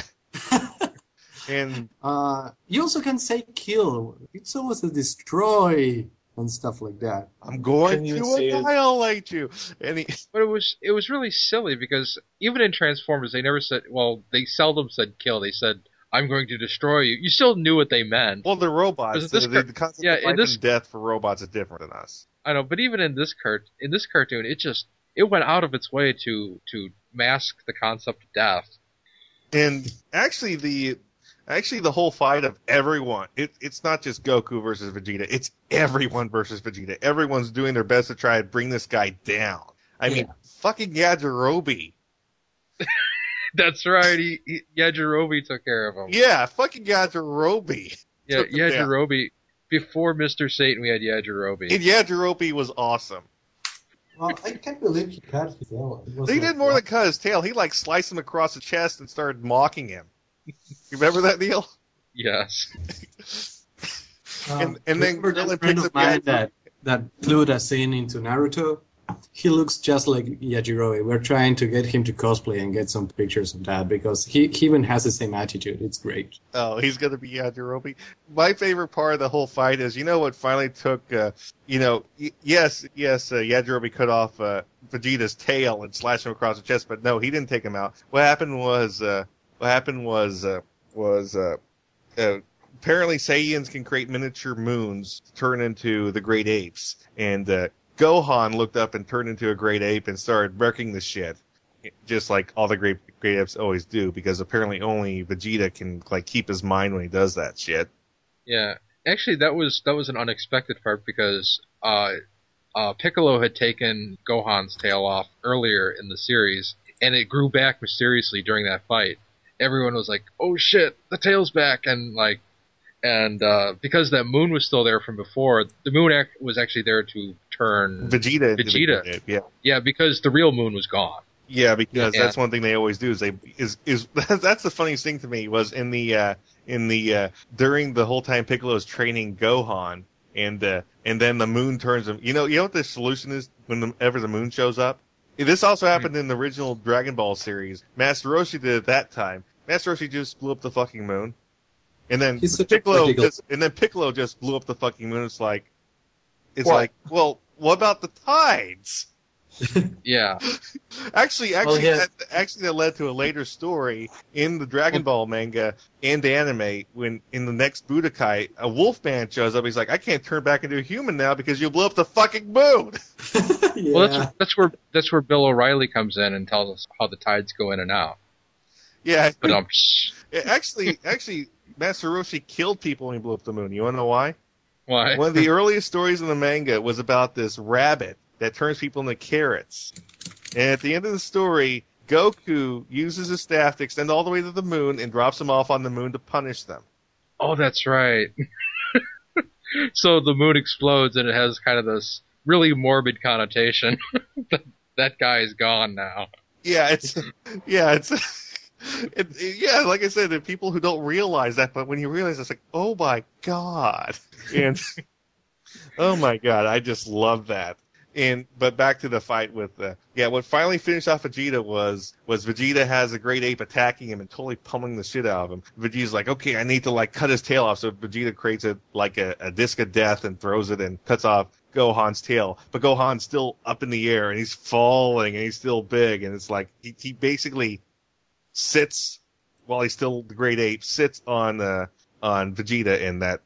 and Uh, you also can say kill. It's always a destroy and stuff like that. I'm going Couldn't even to say it. annihilate you. And he, But it was it was really silly because even in Transformers they never said well they seldom said kill they said I'm going to destroy you. You still knew what they meant. well, they're robots. Because this the, the, concept yeah, of life this- and death for robots is different than us. I know, but even in this cart in this cartoon it just it went out of its way to to mask the concept of death. And actually, the actually the whole fight of everyone. It, it's not just Goku versus Vegeta. It's everyone versus Vegeta. Everyone's doing their best to try and bring this guy down. I mean, fucking Yajirobe. That's right. He, he Yajirobe took care of him. Yeah, fucking Yajirobe. Yeah, took down. Yajirobe. Before Mr. Satan, we had Yajirobe. And Yajirobe was awesome. Well, I can't believe he cut his tail. He like, did more than cut his tail. He like sliced him across the chest and started mocking him. You remember that, Neil? yes. Um, and- and then remember that Krillin friend picks of up mine Yajirobe? that that flew that scene into Naruto. He looks just like Yajirobe. We're trying to get him to cosplay and get some pictures of that because he, he even has the same attitude. It's great. Oh, he's gonna be Yajirobe. My favorite part of the whole fight is, you know, what finally took, uh, you know, y- yes, yes, uh, Yajirobe cut off uh, Vegeta's tail and slashed him across the chest, but no, he didn't take him out. What happened was, uh, what happened was, uh, was, uh, uh, apparently Saiyans can create miniature moons to turn into the great apes, and uh, Gohan looked up and turned into a great ape and started wrecking the shit. just like all the great great apes always do, because apparently only Vegeta can like keep his mind when he does that shit. Yeah, actually, that was that was an unexpected part because uh, uh, Piccolo had taken Gohan's tail off earlier in the series, and it grew back mysteriously during that fight. Everyone was like, "Oh shit, the tail's back!" and like, and uh, because that moon was still there from before, the moon ac- was actually there to turn. Vegeta, Vegeta. yeah. yeah, because the real moon was gone. Yeah, because Yeah. that's one thing they always do is they is is that's the funniest thing to me was in the uh in the uh during the whole time Piccolo's training Gohan and uh and then the moon turns him. You know, you know what the solution is whenever the moon shows up. This also happened in the original Dragon Ball series. Master Roshi did it that time. Master Roshi just blew up the fucking moon, and then He's Piccolo just and then Piccolo just blew up the fucking moon. It's like, it's What? like, well, what about the tides? Yeah, Actually, actually, Well, yeah. that, actually, that led to a later story in the Dragon Ball manga and anime. When in the next Budokai, a wolf Wolfman shows up. He's like, "I can't turn back into a human now because you blew up the fucking moon." yeah. well, that's that's where that's where Bill O'Reilly comes in and tells us how the tides go in and out. Yeah, But um, actually, actually, Master Roshi killed people when he blew up the moon. You want to know why? why? One of the earliest stories in the manga was about this rabbit that turns people into carrots. And at the end of the story, Goku uses his staff to extend all the way to the moon and drops them off on the moon to punish them. Oh, that's right. so the moon explodes and it has kind of this really morbid connotation. that, that guy is gone now. Yeah, it's yeah, it's it, it- yeah. Like I said, the people who don't realize that, but when you realize, it's like, oh my god, and oh my god, I just love that. And but back to the fight with the yeah, what finally finished off Vegeta was was Vegeta has a great ape attacking him and totally pummeling the shit out of him. Vegeta's like, okay, I need to like cut his tail off. So Vegeta creates a like a, a disc of death and throws it and cuts off Gohan's tail. But Gohan's still up in the air and he's falling and he's still big and it's like he, he basically sits while he's still the great ape sits on uh on Vegeta and that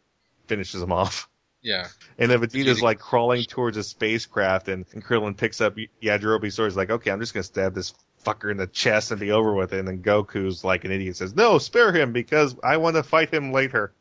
finishes him off. Yeah. And then Vegeta's Vegeta- like crawling towards a spacecraft, and, and Krillin picks up Yajirobe's sword. He's like, okay, I'm just gonna stab this fucker in the chest and be over with it. And then Goku's like an idiot, says, no, spare him because I want to fight him later.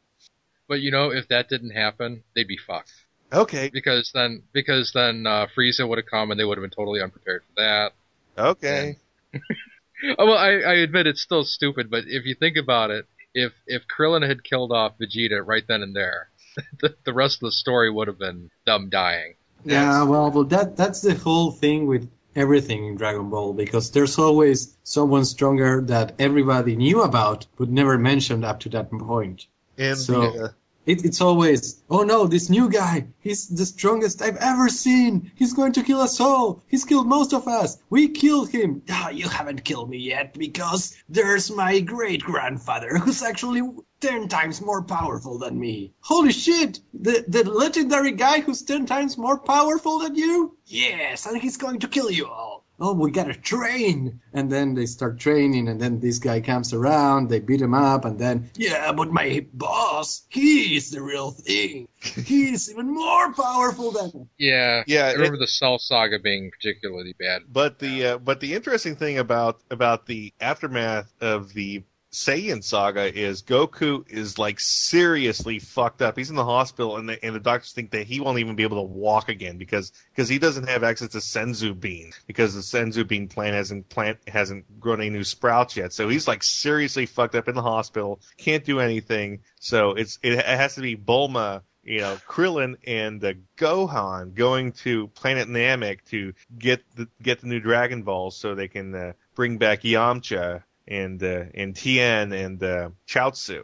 But you know, if that didn't happen, they'd be fucked. Okay, Because then, because then uh, Frieza would have come and they would have been totally unprepared for that. okay. Oh, well, I, I admit it's still stupid, but if you think about it, if if Krillin had killed off Vegeta right then and there, the, the rest of the story would have been them dying. Yeah, well, well, that that's the whole thing with everything in Dragon Ball because there's always someone stronger that everybody knew about but never mentioned up to that point. And So- the, uh, It, it's always, oh no, this new guy, he's the strongest I've ever seen. He's going to kill us all. He's killed most of us. We killed him. Ah, you haven't killed me yet because there's my great grandfather who's actually ten times more powerful than me. Holy shit! The the legendary guy who's ten times more powerful than you? Yes, and he's going to kill you all. Oh, we gotta train. And then they start training, and then this guy comes around, they beat him up, and then, yeah, but my boss, he's the real thing. He's even more powerful than. Yeah, Yeah, I it- remember the Cell Saga being particularly bad. but the uh, but the interesting thing about about the aftermath of the Saiyan saga is Goku is like seriously fucked up. He's in the hospital, and the and the doctors think that he won't even be able to walk again because because he doesn't have access to Senzu Bean because the Senzu Bean plant hasn't plant hasn't grown any new sprouts yet. So he's like seriously fucked up in the hospital, can't do anything. So it's it, it has to be Bulma. You know, Krillin and uh, Gohan going to Planet Namek to get the get the new Dragon Balls so they can uh, bring back Yamcha and uh, and Tien and uh, Chaozu.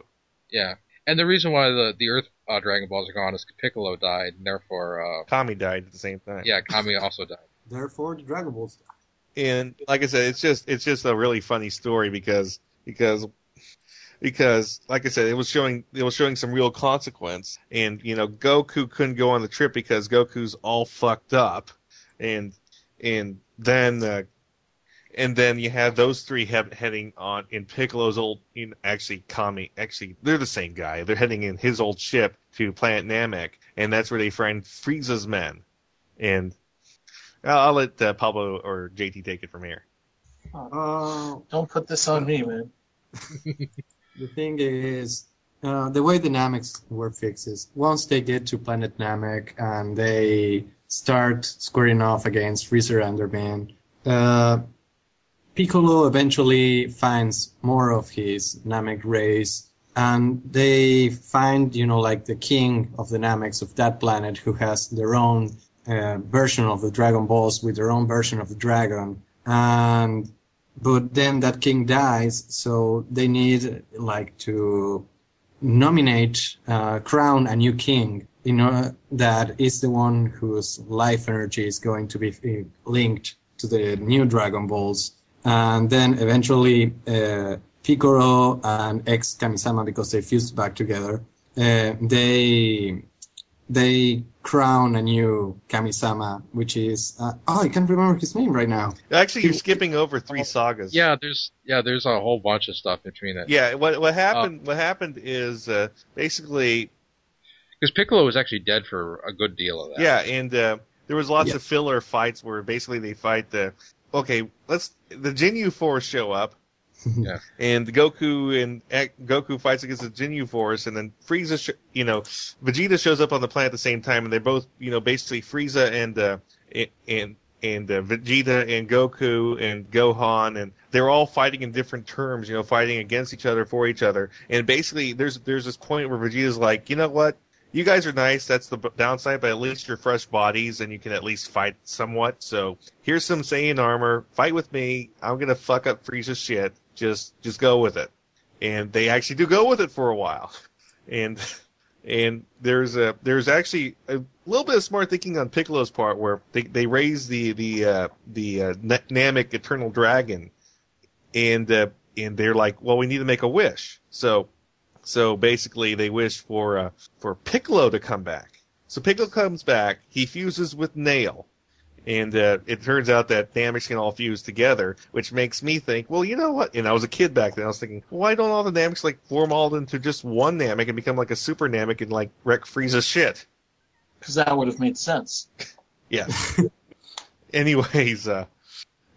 Yeah, and the reason why the the Earth uh, Dragon Balls are gone is Piccolo died, and therefore, uh, Kami died at the same time. yeah, Kami also died. Therefore, the Dragon Balls. Died. And like I said, it's just it's just a really funny story because because because like I said, it was showing it was showing some real consequence, and you know Goku couldn't go on the trip because Goku's all fucked up, and and then uh, and then you have those three he- heading on in Piccolo's old in actually Kami actually they're the same guy they're heading in his old ship to Planet Namek, and that's where they find Frieza's men, and I'll, I'll let uh, Pablo or JT take it from here. Uh, Don't put this on me, man. the thing is, uh, the way the Namecs were fixed is once they get to Planet Namek and they start squaring off against Frieza Enderman, uh, Piccolo eventually finds more of his Namek race and they find, you know, like the king of the Namecs of that planet who has their own uh, version of the Dragon Balls with their own version of the dragon. And, but then that king dies, so they need like to nominate, uh, crown a new king, you know, that is the one whose life energy is going to be uh, linked to the new Dragon Balls. And then eventually, uh, Piccolo and ex Kamisama, because they fused back together, uh, they, they crown a new Kamisama, which is, uh, oh, I can't remember his name right now. Actually, you're skipping over three sagas. Yeah, there's yeah, there's a whole bunch of stuff between it. Yeah. What what happened? Oh. What happened is uh, basically Because Piccolo was actually dead for a good deal of that. Yeah, and uh, there was lots Yeah. of filler fights where basically they fight the. Okay, let's the Ginyu Force show up. Yeah. And Goku and eh, Goku fights against the Ginyu Force, and then Frieza, sh- you know, Vegeta shows up on the planet at the same time, and they're both, you know, basically Frieza and uh, and and uh, Vegeta and Goku and Gohan, and they're all fighting in different terms, you know, fighting against each other for each other. And basically, there's there's this point where Vegeta's like, you know what, you guys are nice. That's the downside, but at least you're fresh bodies and you can at least fight somewhat. So here's some Saiyan armor. Fight with me. I'm gonna fuck up Frieza's shit. Just just go with it. And they actually do go with it for a while. And and there's a there's actually a little bit of smart thinking on Piccolo's part where they they raise the the uh, the uh, Namek Eternal Dragon, and uh, and they're like, well, we need to make a wish. So so basically, they wish for uh, for Piccolo to come back. So Piccolo comes back. He fuses with Nail, and uh, it turns out that Namecs can all fuse together, which makes me think, well, you know what? And I was a kid back then. I was thinking, why don't all the Namecs like form all into just one Namek and become like a super Namek and like wreck Frieza's shit? Because that would have made sense. Yeah. anyways, uh,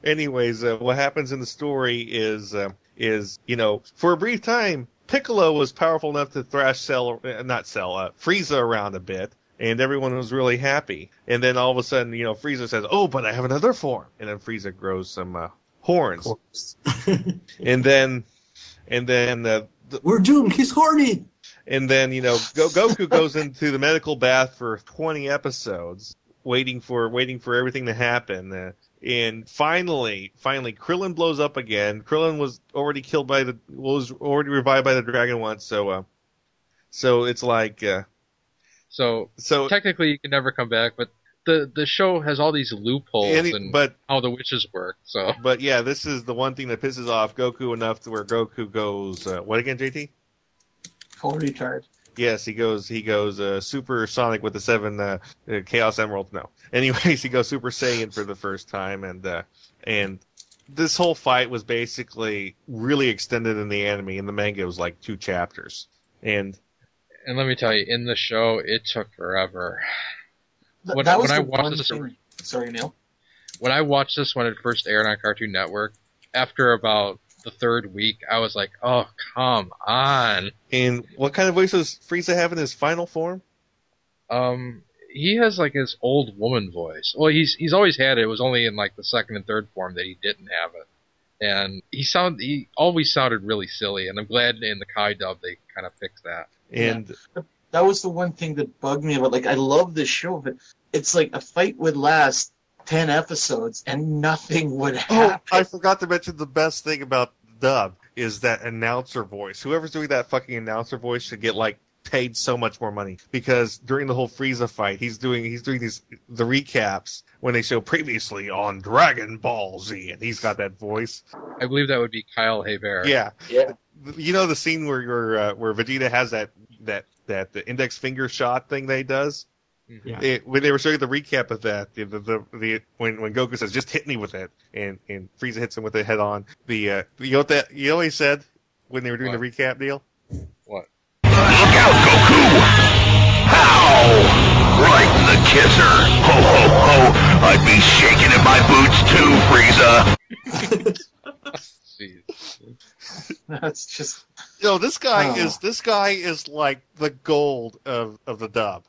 anyways, uh, what happens in the story is, uh, is, you know, for a brief time, Piccolo was powerful enough to thrash Cell, uh, not Cell, uh, Frieza around a bit, and everyone was really happy. And then all of a sudden, you know, Frieza says, oh, but I have another form. And then Frieza grows some, uh, horns. And then, and then, uh, the, We're doomed. He's horny. and then, you know, Go- Goku goes into the medical bath for 20 episodes, waiting for waiting for everything to happen. Uh, and finally, finally, Krillin blows up again. Krillin was already killed by the was already revived by the dragon once, so uh, so it's like uh, So so. technically, you can never come back, but the the show has all these loopholes Any, and but how the witches work. So but yeah, this is the one thing that pisses off Goku enough to where Goku goes uh, what again, JT? Full retard. Yes, he goes. He goes uh, Super Sonic with the seven uh, uh, Chaos Emeralds. No, anyways, he goes Super Saiyan for the first time, and uh, and this whole fight was basically really extended in the anime. In the manga, it was like two chapters, and and let me tell you, in the show, it took forever. Th- When- that was when I the watched one this- thing. Sorry, Neil. When I watched this when it first aired on Cartoon Network, after about the third week, I was like, "Oh, come on!" and what kind of voice does Frieza have in his final form? Um, he has like his old woman voice. Well, he's he's always had it. It was only in like the second and third form that he didn't have it, and he sound he always sounded really silly. And I'm glad in the Kai dub they kind of fixed that. And That was the one thing that bugged me about. Like, I love this show, but it's like a fight would last ten episodes and nothing would happen. oh, happen. I forgot to mention the best thing about dub is that announcer voice. Whoever's doing that fucking announcer voice should get like paid so much more money because during the whole Frieza fight, he's doing he's doing these the recaps when they show previously on Dragon Ball Z, and he's got that voice. I believe that would be Kyle Hebert. Yeah, yeah. you know the scene where where uh, where Vegeta has that that that the index finger shot thing that he does. Yeah. It, when they were showing the recap of that, the, the, the, the when when Goku says just hit me with it, and and Frieza hits him with it head on. The uh, you know what that you know what he said when they were doing What? the recap deal. What? Look out, Goku! How? Right in the kisser. Ho ho ho! I'd be shaking in my boots too, Frieza. That's just No, this guy Oh. is this guy is like the gold of of the dub.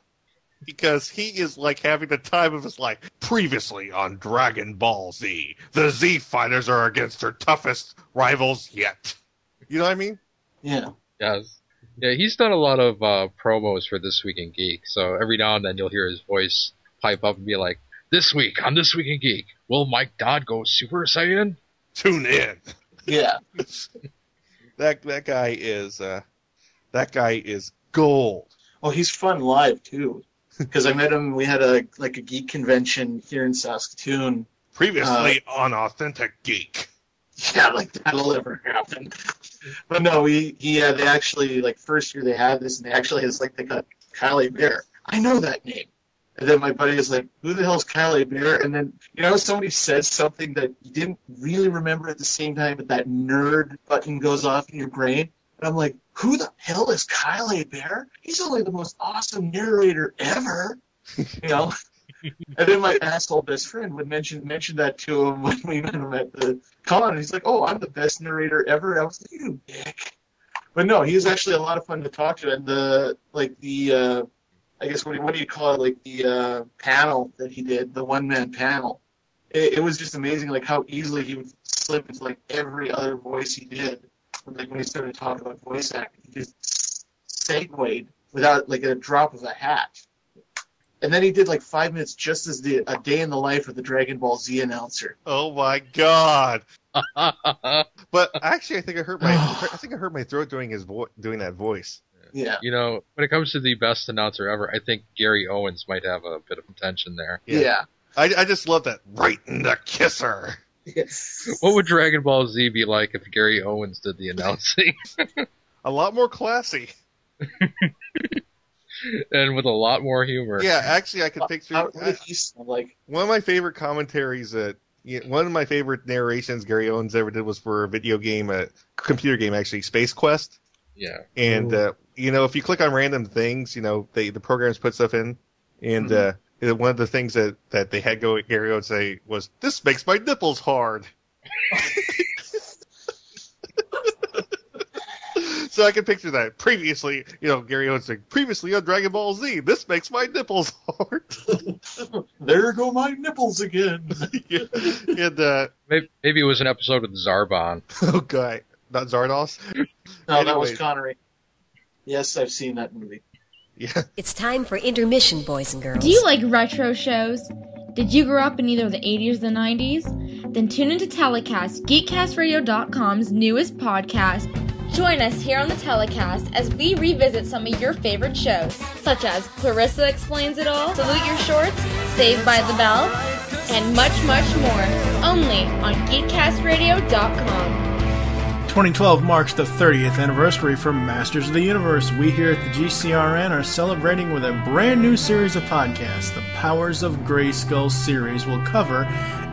Because he is like having the time of his life. Previously on Dragon Ball Z, the Z fighters are against their toughest rivals yet. You know what I mean? yeah. Yes. Yeah, he's done a lot of uh, promos for This Week in Geek, so every now and then you'll hear his voice pipe up and be like, This week on This Week in Geek, will Mike Dodd go Super Saiyan? Tune in. Yeah. That that guy is uh that guy is gold. Oh, he's fun live too. Because I met him. We had a like a geek convention here in Saskatoon. Previously uh, on Authentic Geek. Yeah, like that'll ever happen. But no, we yeah they actually like first year they had this and they actually has like they got Kyle Hebert. I know that name. And then my buddy is like, "Who the hell's Kyle Hebert?" And then you know somebody says something that you didn't really remember at the same time, but that nerd button goes off in your brain. And I'm like, "Who the hell is Kyle Hebert? He's only the most awesome narrator ever." You know. And then my asshole best friend would mention mention that to him when we met him at the con, and he's like, "Oh, I'm the best narrator ever." I was like, "You dick." But no, he was actually a lot of fun to talk to, and the like the uh, I guess what do, what do you call it? Like the uh, panel that he did, the one man panel. It, it was just amazing, like how easily he would slip into like every other voice he did. Like when he started talking about voice acting, he just segued without like a drop of a hat. And then he did like five minutes just as the a day in the life of the Dragon Ball Z announcer. Oh my god. But actually I think I hurt my I think I hurt my throat doing his vo- doing that voice. Yeah. you know, when it comes to the best announcer ever, I think Gary Owens might have a bit of tension there. Yeah. Yeah. I, I just love that right in the kisser. Yes. What would Dragon Ball Z be like if Gary Owens did the announcing? A lot more classy. and with a lot more humor. Yeah, actually I could picture How, what did like? one of my favorite commentaries that yeah, one of my favorite narrations Gary Owens ever did was for a video game, a computer game actually, Space Quest. Yeah. And uh, you know, if you click on random things, you know, they the programs put stuff in, and uh, one of the things that that they had go Gary Owens say was, "This makes my nipples hard." so I can picture that. Previously, you know, Gary Owens saying, "Previously on Dragon Ball Z, this makes my nipples hard." There go my nipples again. and uh, Maybe, maybe it was an episode with Zarbon. oh god, not Zardoz. No, that was Connery. Yes, I've seen that movie. Yeah. It's time for intermission, boys and girls. Do you like retro shows? Did you grow up in either the 80s or the 90s? Then tune into Telecast, GeekCastRadio.com's newest podcast. Join us here on the Telecast as we revisit some of your favorite shows, such as Clarissa Explains It All, Salute Your Shorts, Saved by the Bell, and much, much more. Only on GeekCastRadio.com. 2012 marks the 30th anniversary for Masters of the Universe. We here at the GCRN are celebrating with a brand new series of podcasts. The Powers of Grayskull series will cover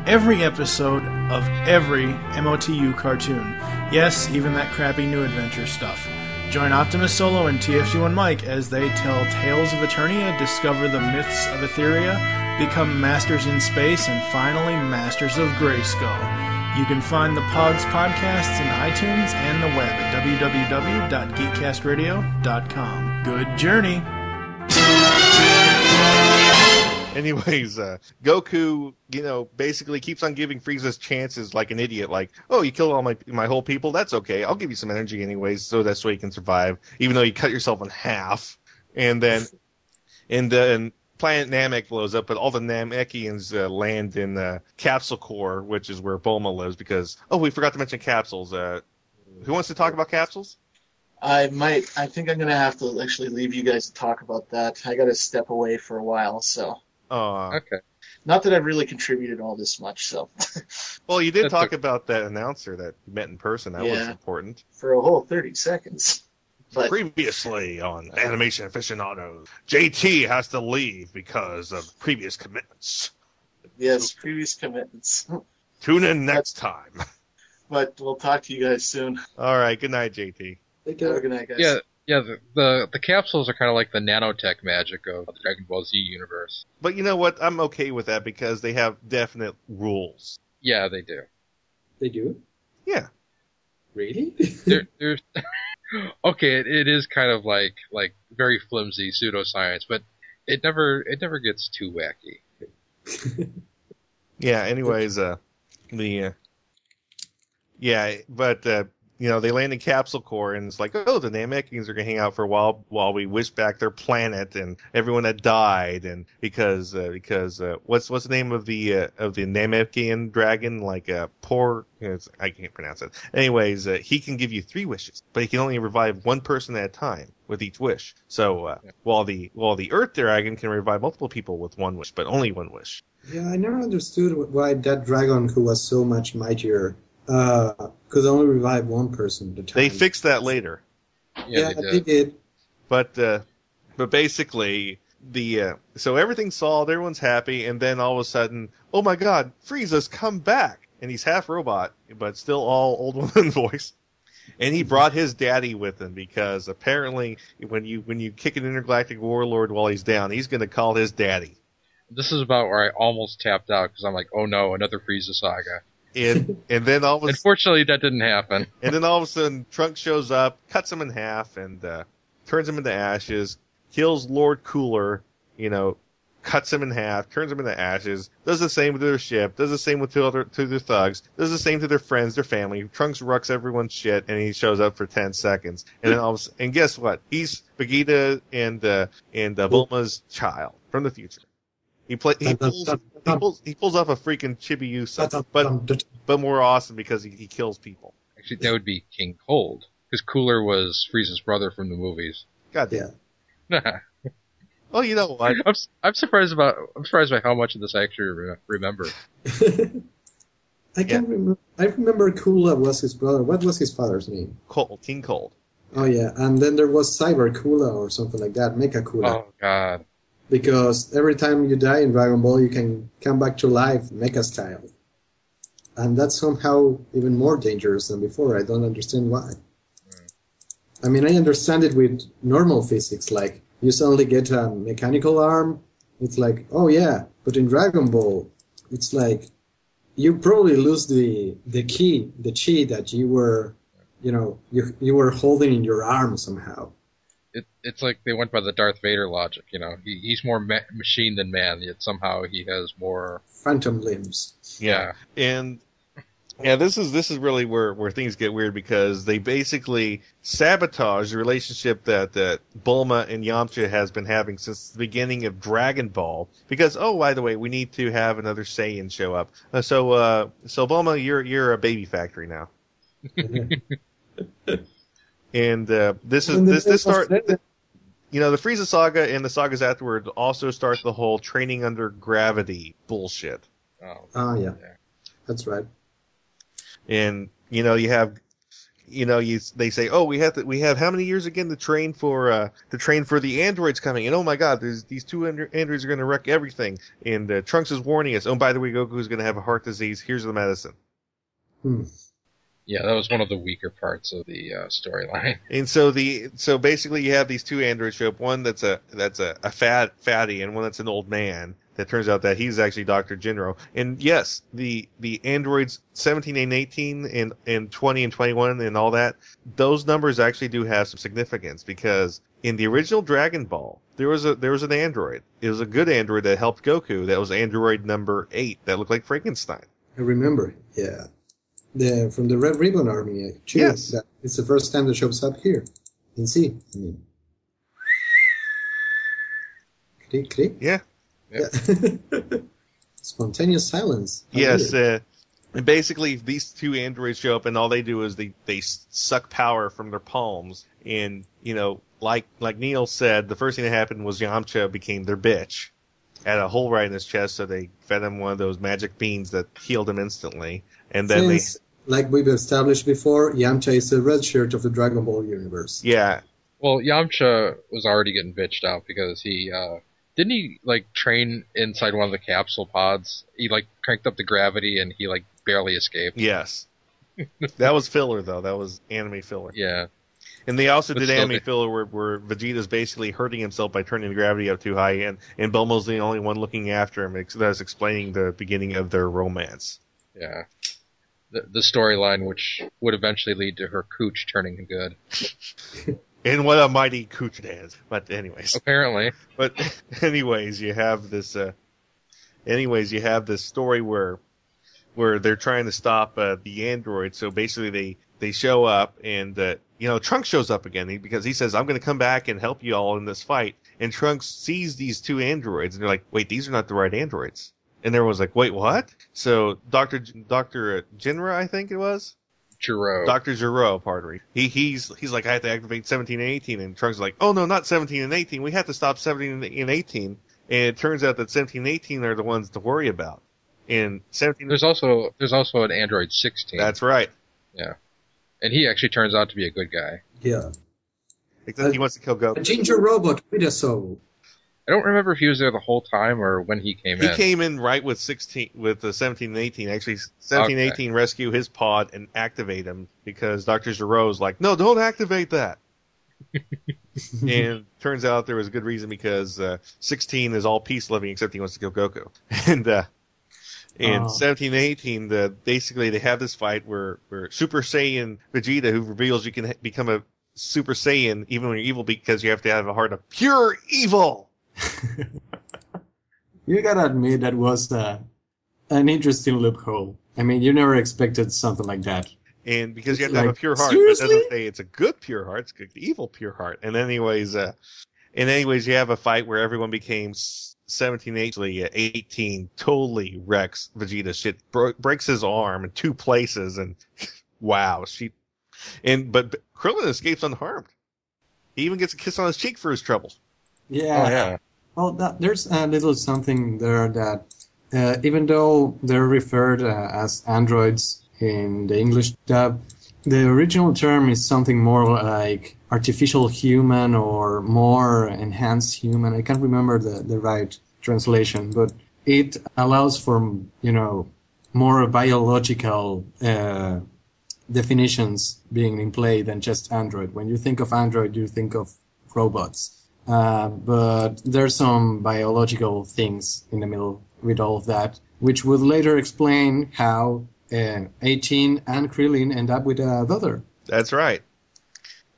every episode of every MOTU cartoon. Yes, even that crappy New Adventure stuff. Join Optimus Solo and TFG1 Mike as they tell tales of Eternia, discover the myths of Etheria, become masters in space, and finally masters of Grayskull. You can find the Pogs podcasts in iTunes and the web at www.geekcastradio.com. Good journey! Anyways, uh, Goku, you know, basically keeps on giving Frieza's chances like an idiot. Like, oh, you killed all my my whole people. That's okay. I'll give you some energy anyways, so that's way you can survive. Even though you cut yourself in half, and then, and then Planet Namek blows up, but all the Namekians uh, land in uh, Capsule Corp, which is where Bulma lives. Because oh, we forgot to mention capsules. Uh, who wants to talk about capsules? I might. I think I'm gonna have to actually leave you guys to talk about that. I got to step away for a while, so Uh, Okay. not that I've really contributed all this much. So well, you did That's talk a- about that announcer that you met in person. That was important. for a whole 30 seconds, but Previously on uh-huh. Animation Aficionados, JT has to leave because of previous commitments. yes, previous commitments. Tune in next time. But we'll talk to you guys soon. All right, good night, JT. Take Have a care. good night, guys. Yeah, yeah. The, the the capsules are kind of like the nanotech magic of the Dragon Ball Z universe. But you know what? I'm okay with that because they have definite rules. Yeah, they do. They do? Yeah. Really? there, there's okay, it, it is kind of like like very flimsy pseudoscience, but it never it never gets too wacky. Yeah. Anyways, uh, the uh, yeah, but uh, you know they land in Capsule Corp, and it's like, oh, the Namekians are gonna hang out for a while while we wish back their planet and everyone that died, and because uh, because uh, what's what's the name of the uh, of the Namekian dragon? Like uh, poor, I can't pronounce it. Anyways, uh, he can give you three wishes, but he can only revive one person at a time with each wish. So uh, while the while the Earth dragon can revive multiple people with one wish, but only one wish. Yeah, I never understood why that dragon, who was so much mightier, uh, could only revive one person at a time. They fixed that later. Yeah, they they did. did. But uh, but basically the uh, so everything's solved, everyone's happy, and then all of a sudden, oh my God, Frieza's come back, and he's half robot, but still all old woman voice. And he brought his daddy with him because apparently when you when you kick an intergalactic warlord while he's down, he's going to call his daddy. This is about where I almost tapped out because I'm like, oh no, another Frieza saga. And and then all of a Unfortunately, that didn't happen. And then all of a sudden, Trunks shows up, cuts him in half, and uh, turns him into ashes. Kills Lord Cooler, you know, cuts him in half, turns him into ashes. Does the same with their ship. Does the same with two other to their thugs. Does the same to their friends, their family. Trunks rucks everyone's shit, and he shows up for ten seconds. And then all of a sudden, and guess what? He's Vegeta and uh, and uh, Bulma's child from the future. He play he pulls, he pulls he pulls off a freaking Chibi Chibiusa, but um, but more awesome because he, he kills people. Actually, that would be King Cold because Cooler was Frieza's brother from the movies. God damn. Oh, you know what? I'm, s- I'm surprised about I'm surprised by how much of this I actually re- remember. I can't remember. I remember Cooler was his brother. What was his father's name? Cold, King Cold. Oh yeah, and then there was Cyber Cooler or something like that, Mecha Cooler. Oh God. Because every time you die in Dragon Ball, you can come back to life Mecha style, and that's somehow even more dangerous than before. I don't understand why. I mean, I understand it with normal physics, like you suddenly get a mechanical arm. It's like, oh yeah, but in Dragon Ball, it's like you probably lose the the key, the chi that you were, you know, you you were holding in your arm somehow. It, it's like they went by the Darth Vader logic, you know. He, he's more ma- machine than man, yet somehow he has more. Phantom limbs. Yeah, and yeah, this is this is really where where things get weird because they basically sabotage the relationship that that Bulma and Yamcha has been having since the beginning of Dragon Ball. Because oh, by the way, we need to have another Saiyan show up. Uh, so uh, so Bulma, you're you're a baby factory now. and uh, this is this this start. that- You know, the Frieza saga and the sagas afterward also start the whole training under gravity bullshit. Oh, Oh yeah, that's right. and you know you have you know you they say oh we have to we have how many years again to train for uh to train for the androids coming and oh my god there's these two androids are going to wreck everything and uh, trunks is warning us oh by the way goku's going to have a heart disease here's the medicine Hmm. Yeah, that was one of the weaker parts of the uh, storyline. and so the so basically you have these two androids show up one that's a that's a, a fat fatty and one that's an old man that turns out that he's actually Dr. Gero. And yes, the the androids 17 and 18 and and 20 and 21 and all that, those numbers actually do have some significance because in the original Dragon Ball, there was a there was an android. It was a good android that helped Goku. That was android number 8 that looked like Frankenstein. I remember. Yeah, the from the Red Ribbon Army. Actually, Yes. it's the first time that shows up here in C. I mean, click, click. Yeah. Yeah. Spontaneous silence. How Yes, uh, and basically these two androids show up and all they do is they they suck power from their palms and you know like like Neil said the first thing that happened was Yamcha became their bitch had a hole right in his chest so they fed him one of those magic beans that healed him instantly and then Since, like we've established before, Yamcha is the red shirt of the Dragon Ball universe. yeah Well, Yamcha was already getting bitched out because he uh didn't he like train inside one of the capsule pods? He like cranked up the gravity and he like barely escaped. yes that was filler though that was anime filler Yeah. and they also But did anime they- filler where, where Vegeta's basically hurting himself by turning the gravity up too high and and Bulma's the only one looking after him that's explaining the beginning of their romance Yeah. The, the storyline, which would eventually lead to her cooch turning good. And what a mighty cooch it is. But anyways, Apparently, but anyways, you have this. Uh, anyways, you have this story where where they're trying to stop uh, the android. So basically, they they show up, and uh, you know Trunks shows up again because he says, "I'm going to come back and help you all in this fight." And Trunks sees these two androids, and they're like, "Wait, these are not the right androids." And everyone's like, "Wait, what?" So Doctor Doctor Jinra, I think it was. Jiro. Doctor Gero, pardon me. He he's he's like I have to activate 17 and 18, and Trunks is like, oh no, not 17 and 18. We have to stop 17 and 18. And it turns out that 17 and 18 are the ones to worry about. And 17. There's also there's also an Android 16. That's right. Yeah. And he actually turns out to be a good guy. Yeah. Except he wants to kill A Goku. ginger robot with a soul. I don't remember if he was there the whole time or when he came He in. He came in right with 16 with the 17 and 18. Actually, 17 Okay. 18 rescue his pod and activate him because Doctor Gero's like, no, don't activate that. and turns out there was a good reason because uh, 16 is all peace loving except he wants to kill Goku. And uh, and Oh. 17 and 18, the basically they have this fight where where Super Saiyan Vegeta, who reveals you can ha- become a Super Saiyan even when you're evil because you have to have a heart of pure evil. You gotta admit that was uh, an interesting loophole. I mean, you never expected something like that. and because you have It's to have a pure heart, but it doesn't seriously? say it's a good pure heart; it's a evil pure heart. And anyways, uh, and anyways, you have a fight where everyone became 17, actually uh, 18, totally wrecks Vegeta. Shit bro- breaks his arm in two places, and wow, she and but, but Krillin escapes unharmed. He even gets a kiss on his cheek for his troubles. Yeah. Oh yeah. Well, that, there's a little something there that, uh, even though they're referred uh, as androids in the English dub, the original term is something more like artificial human or more enhanced human. I can't remember the, the right translation, but it allows for, you know, more biological uh, definitions being in play than just android. When you think of android, you think of robots. Uh, but there's some biological things in the middle with all of that, which would later explain how uh, 18 and Krillin end up with a daughter. That's right.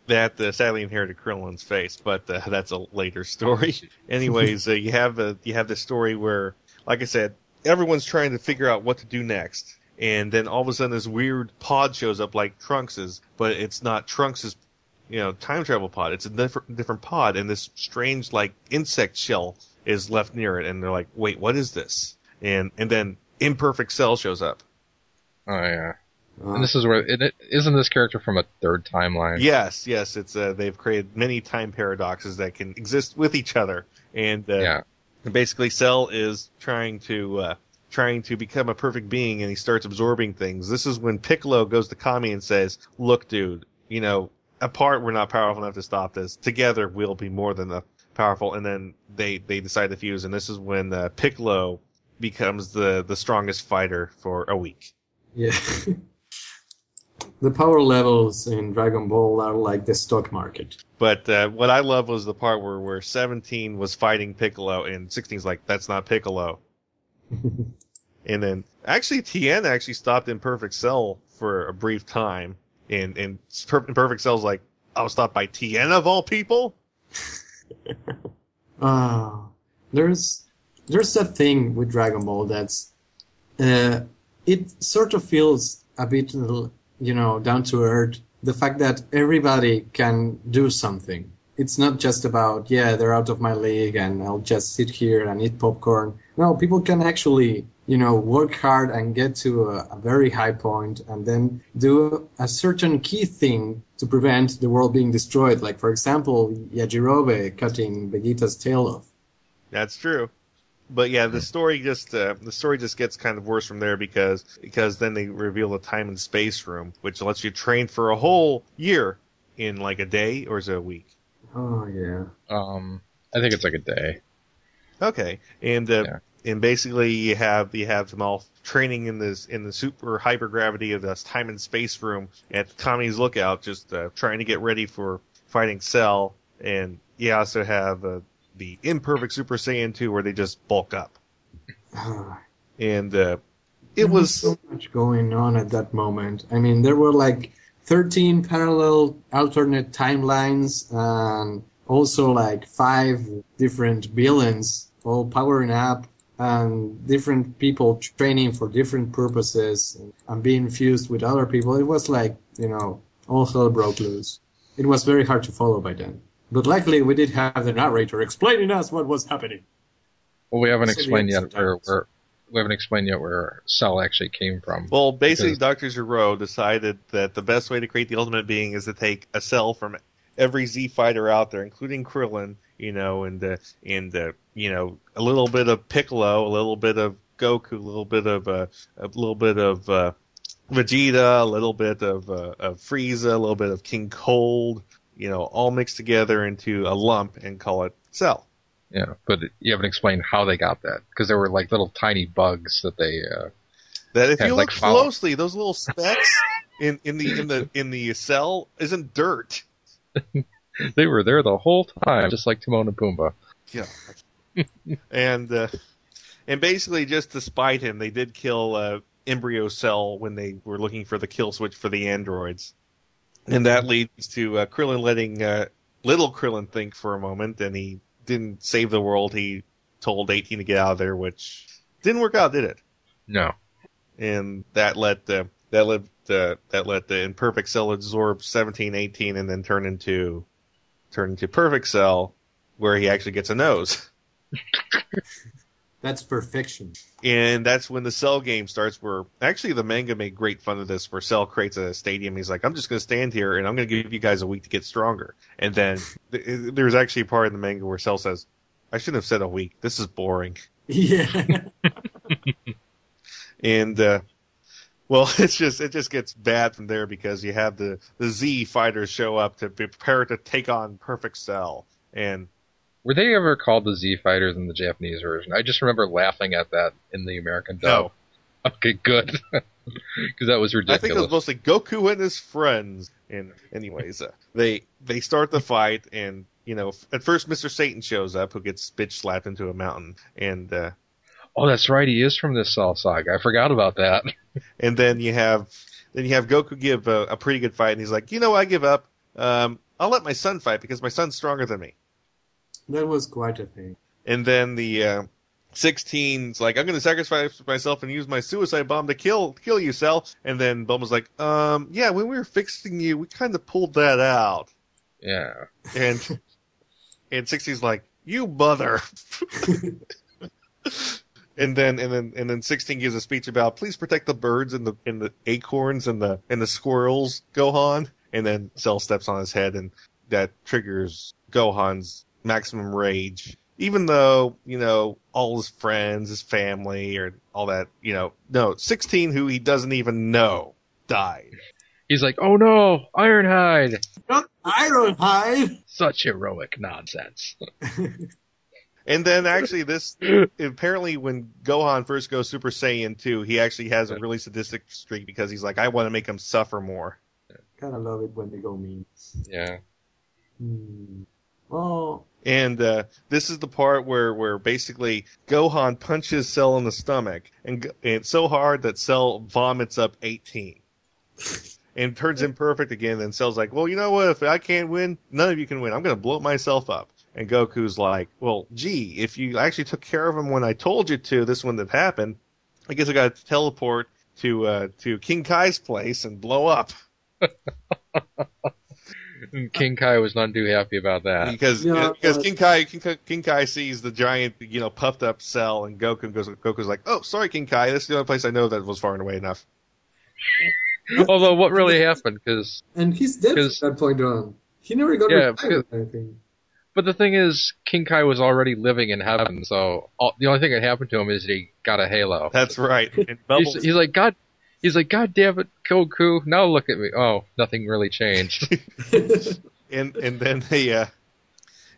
That uh, sadly inherited Krillin's face, but uh, that's a later story. Anyways, uh, you have a, you have this story where, like I said, everyone's trying to figure out what to do next, and then all of a sudden this weird pod shows up like Trunks's, but it's not Trunks's, you know, time travel pod. It's a different different pod, and this strange like insect shell is left near it, and they're like, wait, what is this? And and then Imperfect Cell shows up. Oh yeah. Uh, And this is where it, it, isn't this character from a third timeline? Yes, yes, it's uh, they've created many time paradoxes that can exist with each other, and uh, Yeah. basically Cell is trying to uh, trying to become a perfect being, and he starts absorbing things. This is when Piccolo goes to Kami and says, "Look, dude, you know, apart we're not powerful enough to stop this. Together we'll be more than the powerful." And then they they decide to fuse, and this is when uh, Piccolo becomes the the strongest fighter for a week. yeah. the power levels in Dragon Ball are like the stock market. But uh, what I love was the part where, where 17 was fighting Piccolo and 16's like, that's not Piccolo. and then actually Tien actually stopped Imperfect Cell for a brief time. And, and Per- Imperfect Cell's like, I was stopped by Tien of all people? Ah, there's there's that thing with Dragon Ball that's uh, it sort of feels a bit you know down to earth. The fact that everybody can do something. It's not just about yeah they're out of my league and I'll just sit here and eat popcorn. No, people can actually you know work hard and get to a, a very high point and then do a certain key thing to prevent the world being destroyed. Like for example, Yajirobe cutting Vegeta's tail off. That's true. But yeah, the story just uh, the story just gets kind of worse from there because because then they reveal the time and space room, which lets you train for a whole year in like a day or is it a week? Oh yeah. Um, I think it's like a day. Okay, and uh, Yeah. And basically you have you have them all training in this in the super hypergravity of this time and space room at Kami's lookout, just uh, trying to get ready for fighting Cell, and you also have uh, the imperfect Super Saiyan 2 where they just bulk up, and uh, it There was so much going on at that moment. I mean, there were like 13 parallel alternate timelines and also like five different villains all powering up and different people training for different purposes and being fused with other people. It was like, you know, all hell broke loose. It was very hard to follow by then. But luckily we did have the narrator explaining us what was happening. Well, we haven't So explained yet where, where we haven't explained yet where Cell actually came from. Well, basically, Dr. Gero decided that the best way to create the ultimate being is to take a cell from every Z fighter out there, including Krillin, you know, and uh, and uh, you know, a little bit of Piccolo, a little bit of Goku, a little bit of uh, a little bit of uh, Vegeta, a little bit of uh, of Frieza, a little bit of King Cold, you know, all mixed together into a lump and call it Cell. Yeah, but you haven't explained how they got that because there were like little tiny bugs that they. Uh, That if Yeah, you like look follow- closely, those little specks in, in the in the in the cell isn't dirt. they were there the whole time, just like Timon and Pumbaa. Yeah. and uh, and basically, just to spite him, they did kill uh, Embryo Cell when they were looking for the kill switch for the androids, and that leads to uh, Krillin letting uh, little Krillin think for a moment, and he didn't save the world. He told 18 to get out of there, which didn't work out, did it? No, And that let uh, that let uh, that let the imperfect cell absorb 17, 18, and then turn into turn into perfect cell, where he actually gets a nose. That's perfection. And that's when the Cell game starts. Where actually the manga made great fun of this. Where Cell creates a stadium. He's like, "I'm just going to stand here and I'm going to give you guys a week to get stronger." And then th- there's actually a part in the manga where Cell says, "I shouldn't have said a week. This is boring." Yeah. And uh, well, it's just it just gets bad from there because you have the the Z fighters show up to prepare to take on Perfect Cell. And were they ever called the Z Fighters in the Japanese version? I just remember laughing at that in the American dub. Okay, good, because that was ridiculous. I think it was mostly Goku and his friends. And anyways, uh, they they start the fight, and you know, at first Mister Satan shows up, who gets bitch slapped into a mountain, and uh, oh, that's right, he is from this Cell saga. I forgot about that. and then you have then you have Goku give a, a pretty good fight, and he's like, you know, I give up. Um, I'll let my son fight because my son's stronger than me. that was quite a thing. And then the uh, 16's like, I'm going to sacrifice myself and use my suicide bomb to kill kill you, Cell. And then Bulma's like, um, yeah, when we were fixing you, we kind of pulled that out. Yeah, And and 16's like, you mother. and then and then and then 16 gives a speech about please protect the birds and the and the acorns and the and the squirrels, Gohan. And then Cell steps on his head and that triggers Gohan's maximum rage. Even though, you know, all his friends, his family, or all that, you know, no, 16 who he doesn't even know died. he's like, oh no, Ironhide, Not Ironhide! such heroic nonsense. And then actually this, apparently when Gohan first goes Super Saiyan 2, he actually has a really sadistic streak because he's like, I want to make him suffer more. Kind of love it when they go mean. Yeah, Hmm. Well, And uh, this is the part where, where basically Gohan punches Cell in the stomach, and, and it's so hard that Cell vomits up 18. and turns imperfect again, and Cell's like, well, you know what, if I can't win, none of you can win. I'm going to blow myself up. And Goku's like, well, gee, if you actually took care of him when I told you to, this wouldn't have happened. I guess I got to teleport to, uh, to King Kai's place and blow up. King Kai was not too happy about that. because Yeah, because King Kai King, Kai- King Kai sees the giant you know puffed up cell and Goku goes Goku's like oh sorry King Kai this is the only place I know that was far and away enough Although, what really happened? Because, and he's dead Because- from that point on. He never got Yeah, revived, I think. But the thing is, King Kai was already living in heaven, so all, the only thing that happened to him is that he got a halo. that's right He's, he's like, God, he's like, God damn it, Goku! Now look at me. Oh, nothing really changed. and and then they uh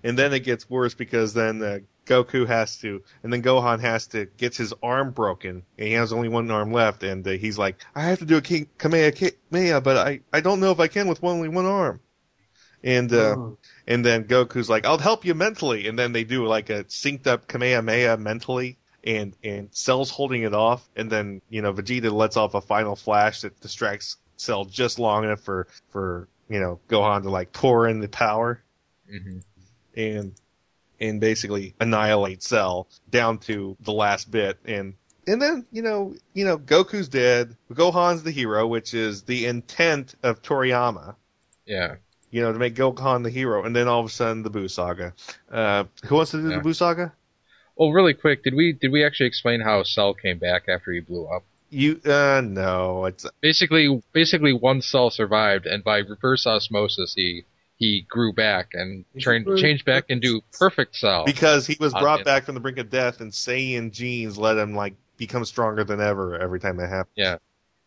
and then it gets worse because then uh, Goku has to and then Gohan has to gets his arm broken and he has only one arm left and uh, he's like I have to do a King Kamehameha but I I don't know if I can with only one arm and uh Oh. And then Goku's like, I'll help you mentally. And then they do like a synced up Kamehameha mentally. and and Cell's holding it off, and then you know Vegeta lets off a final flash that distracts Cell just long enough for for you know Gohan to like pour in the power hmm and and basically annihilate Cell down to the last bit and and then you know you know Goku's dead Gohan's the hero which is the intent of Toriyama Yeah. You know to make Gohan the hero and then all of a sudden the Buu saga uh who wants to do Yeah. the Buu saga Well, really quick, did we did we actually explain how Cell came back after he blew up? you uh no it's Basically, basically one cell survived, and by reverse osmosis, he he grew back and trained, changed back into perfect Cell. because he was Uh, brought yeah. back from the brink of death and Saiyan genes let him like become stronger than ever every time that happened Yeah.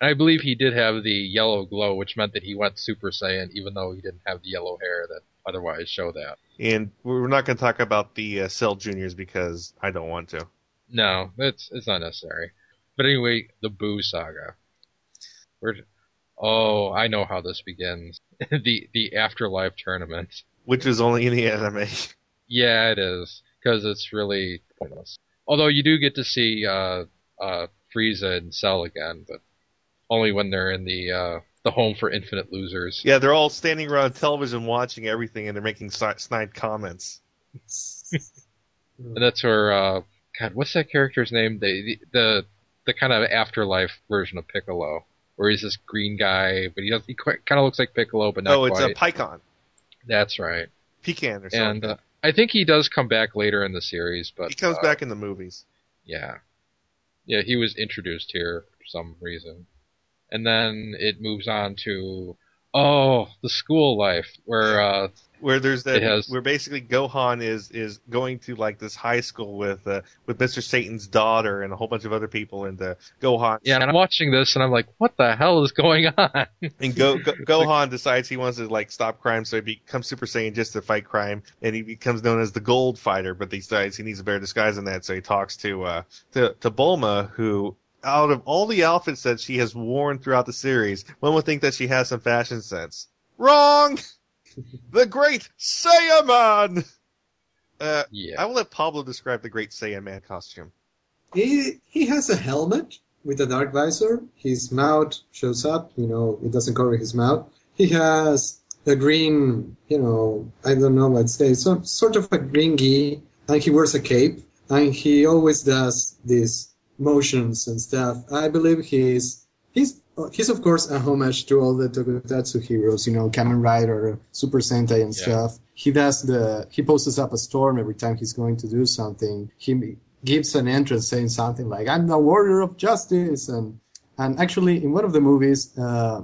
And I believe he did have the yellow glow, which meant that he went Super Saiyan, even though he didn't have the yellow hair that otherwise show that. and we're not going to talk about the uh, Cell Juniors because I don't want to No, it's it's not necessary. But anyway, the Boo saga. Where? Oh, I know how this begins. the the afterlife tournament. which is only in the anime Yeah, it is because it's really pointless. Although you do get to see uh, uh, Frieza and Cell again, but only when they're in the uh, the home for infinite losers. Yeah, they're all standing around television watching everything, and they're making snide comments. And that's where uh, God, what's that character's name? The the the, the kind of afterlife version of Piccolo, where he's this green guy, but he does he kind of looks like Piccolo, but not oh, it's quite. a Pikkon, That's right. Pecan or something. And uh, I think he does come back later in the series, but he comes uh, back in the movies. Yeah. Yeah, he was introduced here for some reason. And then it moves on to oh, the school life where uh Where there's that, has- where basically Gohan is is going to like this high school with uh, with Mr. Satan's daughter and a whole bunch of other people, and uh, Gohan yeah, and I'm watching this and I'm like, what the hell is going on? and Go, Go, Gohan decides he wants to like stop crime, so he becomes Super Saiyan just to fight crime, and he becomes known as the Gold Fighter. But he decides he needs a better disguise than that, so he talks to uh to to Bulma, who out of all the outfits that she has worn throughout the series, one would think that she has some fashion sense. Wrong. the Great Saiyaman. Uh, yeah. I will let Pablo describe the Great Saiyaman costume. He he has a helmet with a dark visor. His mouth shows up. You know, it doesn't cover his mouth. He has a green, you know, I don't know what to say, some sort of a green gi, and he wears a cape, and he always does these motions and stuff. I believe he's he's he's of course a homage to all the Tokusatsu heroes, you know, Kamen Rider, Super Sentai, and Yeah. stuff. He does the he poses up a storm every time he's going to do something. He gives an entrance saying something like "I'm the warrior of justice," and and actually in one of the movies, uh,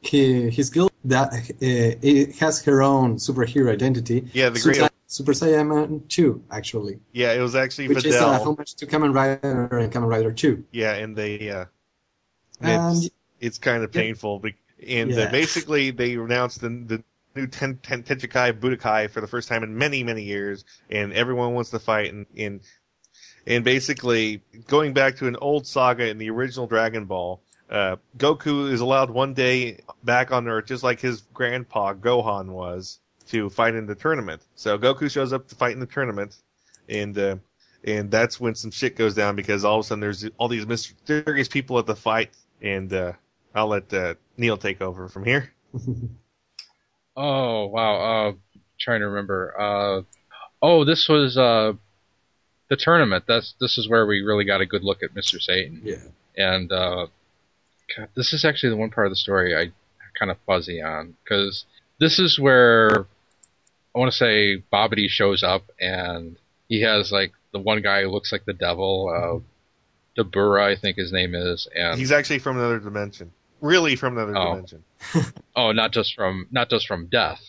he his guild that uh, has her own superhero identity. Yeah, the Great. Super Saiyaman 2, actually, Yeah, it was actually which is a Videl. homage to Kamen Rider and Kamen Rider 2. Yeah, and they uh, And it's, it's kind of painful. be- And uh, Yeah. basically, they announced the, the new ten, ten, Tenchikai Budokai for the first time in many, many years, and everyone wants to fight. And, and and basically, going back to an old saga in the original Dragon Ball, uh, Goku is allowed one day back on Earth, just like his grandpa Gohan was, to fight in the tournament. So Goku shows up to fight in the tournament, and uh, and that's when some shit goes down because all of a sudden there's all these mysterious people at the fight, and uh, I'll let uh, Neil take over from here. Oh wow. Uh trying to remember. Uh oh, this was uh the tournament. That's this is where we really got a good look at Mr. Satan. yeah. and uh, God, this is actually the one part of the story I kind of fuzzy on because this is where I want to say Babidi shows up and he has like the one guy who looks like the devil, uh, Dabura, I think his name is, and He's actually from another dimension, really from another Oh. dimension. oh, not just from not just from death.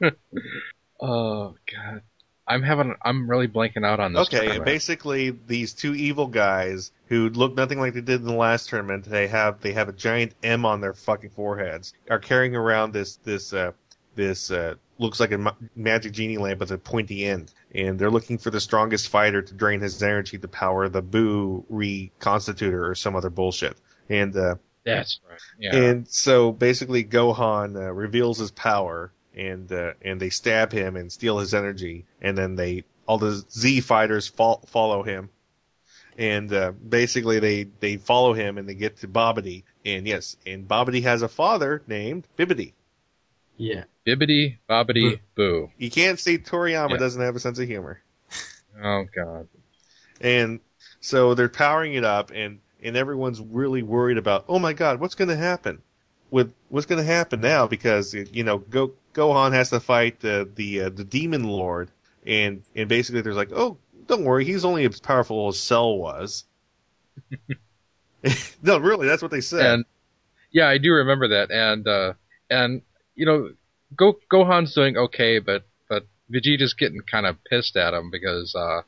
oh God, I'm having I'm really blanking out on this. Okay, tournament. basically these two evil guys who look nothing like they did in the last tournament, they have they have a giant M on their fucking foreheads, are carrying around this this uh this uh looks like a ma- magic genie lamp with a pointy end, and they're looking for the strongest fighter to drain his energy to power the Boo reconstitutor or some other bullshit. And uh That's right. Yeah. and so basically Gohan uh, reveals his power and uh, and they stab him and steal his energy and then they all the Z fighters fol- follow him and uh, basically they they follow him and they get to Babidi, and yes, and Babidi has a father named Bibidi. Yeah. Bibbidi bobbidi boo. You can't say Toriyama Yeah. doesn't have a sense of humor. Oh god. And so they're powering it up, and and everyone's really worried about, oh my god, what's going to happen? With what's going to happen now? Because you know, Go Gohan has to fight the the uh, the Demon Lord, and and basically there's like, oh, don't worry, he's only as powerful as Cell was. no, really, that's what they said. And yeah, I do remember that. And uh, and you know, Go Gohan's doing okay, but but Vegeta's getting kind of pissed at him because uh,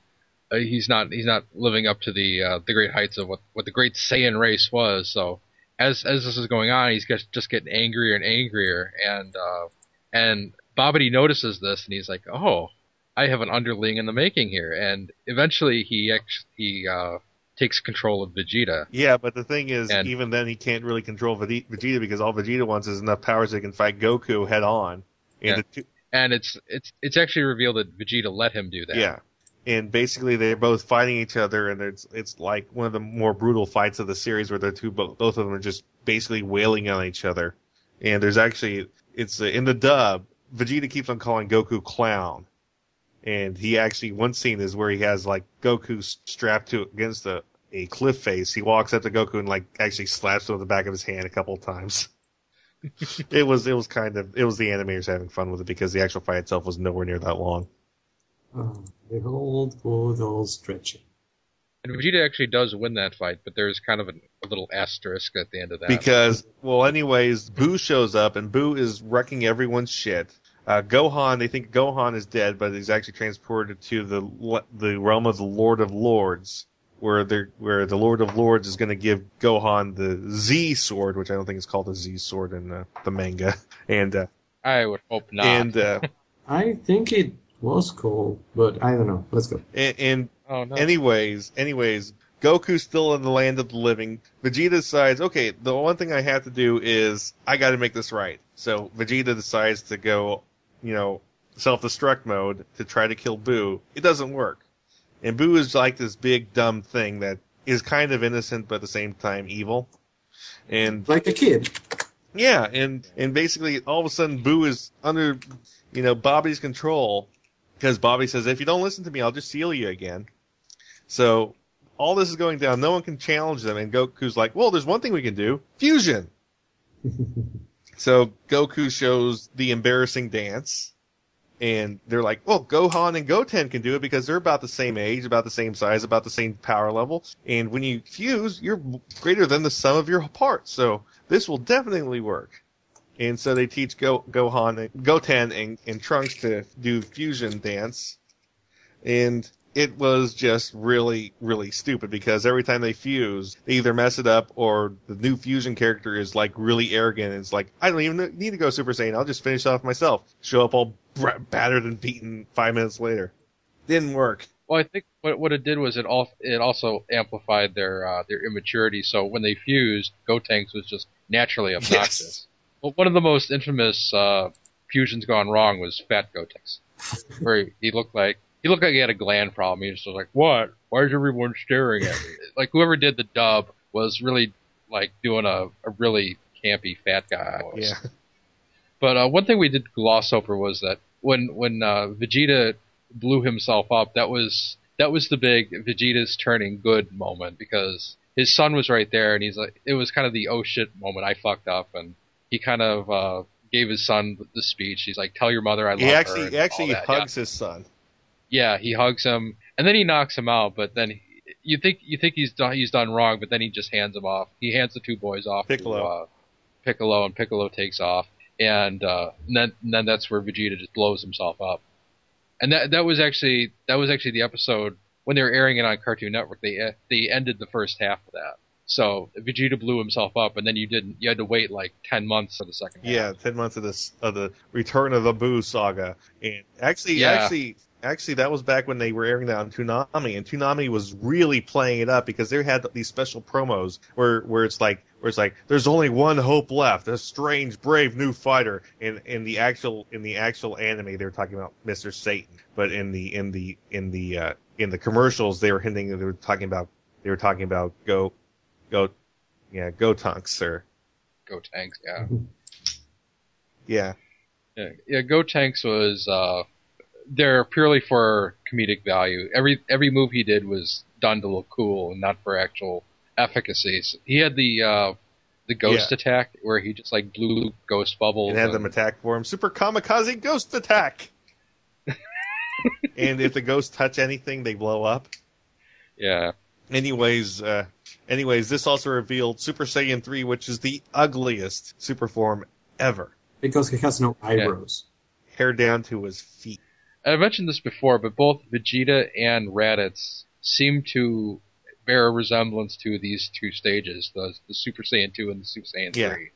uh, he's not he's not living up to the uh, the great heights of what what the great Saiyan race was. So as as this is going on, he's just just getting angrier and angrier. And uh, and Babidi notices this, and he's like, oh. I have an underling in the making here, and eventually he ex- he uh, takes control of Vegeta. yeah, but the thing is, And- even then he can't really control Vegeta because all Vegeta wants is enough power so he can fight Goku head on. And Yeah. two, and it's it's it's actually revealed that Vegeta let him do that. Yeah, and basically they're both fighting each other, and it's it's like one of the more brutal fights of the series where the two both both of them are just basically wailing on each other. And there's actually it's uh, in the dub. Vegeta keeps on calling Goku clown, and he actually one scene is where he has like Goku strapped to against a a cliff face. He walks up to Goku and like actually slaps him with the back of his hand a couple of times. it was it was kind of it was the animators having fun with it because the actual fight itself was nowhere near that long. Oh, the old, good old stretching. And Vegeta actually does win that fight, but there's kind of a, a little asterisk at the end of that. Because, well, anyways, Boo shows up and Boo is wrecking everyone's shit. Uh, Gohan, they think Gohan is dead, but he's actually transported to the the realm of the Lord of Lords, where they where the Lord of Lords is going to give Gohan the Z sword, which I don't think is called the Z sword in uh, the manga, and uh, I would hope not. and uh, I think it was cool, but I don't know. Let's go. and, and oh no. Anyways, anyways, Goku's still in the land of the living. Vegeta decides, okay, the one thing I have to do is I got to make this right. So Vegeta decides to go, you know, self-destruct mode to try to kill Boo. It doesn't work, and Boo is like this big dumb thing that is kind of innocent but at the same time evil. And Like a kid. yeah, and and basically all of a sudden Boo is under, you know, Bobby's control because Bobby says if you don't listen to me, I'll just seal you again. So all this is going down. No one can challenge them, and Goku's like, well, there's one thing we can do: fusion. so Goku shows the embarrassing dance. And they're like, well, Gohan and Goten can do it because they're about the same age, about the same size, about the same power level. And when you fuse, you're greater than the sum of your parts. So this will definitely work. And so they teach Go, Gohan, Goten, and, and Trunks to do fusion dance. And it was just really, really stupid because every time they fuse, they either mess it up or the new fusion character is like really arrogant. And it's like, I don't even need to go Super Saiyan. I'll just finish off myself. Show up all battered and beaten five minutes later. Didn't work. Well, I think what what it did was it all it also amplified their uh, their immaturity. So when they fused, Gotenks was just naturally obnoxious. Yes. Well, one of the most infamous uh, fusions gone wrong was Fat Gotenks, where he, he looked like he looked like he had a gland problem. He was just like, "What? Why is everyone staring at me?" like whoever did the dub was really like doing a, a really campy fat guy. voice. Yeah. But uh, one thing we did gloss over was that when when uh, Vegeta blew himself up, that was that was the big Vegeta's turning good moment because his son was right there, and he's like, it was kind of the oh shit moment. I fucked up, and he kind of uh, gave his son the speech. He's like, tell your mother I love He her. actually and he actually all that. Yeah. hugs his son. Yeah, he hugs him, and then he knocks him out. But then he, you think you think he's done he's done wrong, but then he just hands him off. He hands the two boys off Piccolo. to uh, Piccolo, and Piccolo takes off, and, uh, and then and then that's where Vegeta just blows himself up. And that that was actually that was actually the episode when they were airing it on Cartoon Network. They they ended the first half of that. So Vegeta blew himself up, and then you didn't. You had to wait like ten months for the second half. Yeah, ten months of this of the Return of the Boo saga, and actually, Yeah. actually, actually, that was back when they were airing that on Toonami, and Toonami was really playing it up because they had these special promos where where it's like where it's like there's only one hope left, a strange, brave new fighter. In in the actual in the actual anime, they were talking about Mister Satan, but in the in the in the uh, in the commercials, they were hinting they were talking about they were talking about Go, Go, yeah, Go Tonks or Go Tanks, yeah. yeah, Yeah, yeah Go Tanks was uh there purely for comedic value. Every every move he did was done to look cool and not for actual efficacy. So he had the uh the ghost Yeah. attack where he just like blew ghost bubbles. and had and- them attack for him. Super Kamikaze Ghost Attack. and if the ghosts touch anything, they blow up. yeah. Anyways, uh, anyways, this also revealed Super Saiyan 3, which is the ugliest super form ever. Because he has no eyebrows. Hair down to his feet. I mentioned this before, but both Vegeta and Raditz seem to bear a resemblance to these two stages, the, the Super Saiyan 2 and the Super Saiyan Yeah. 3.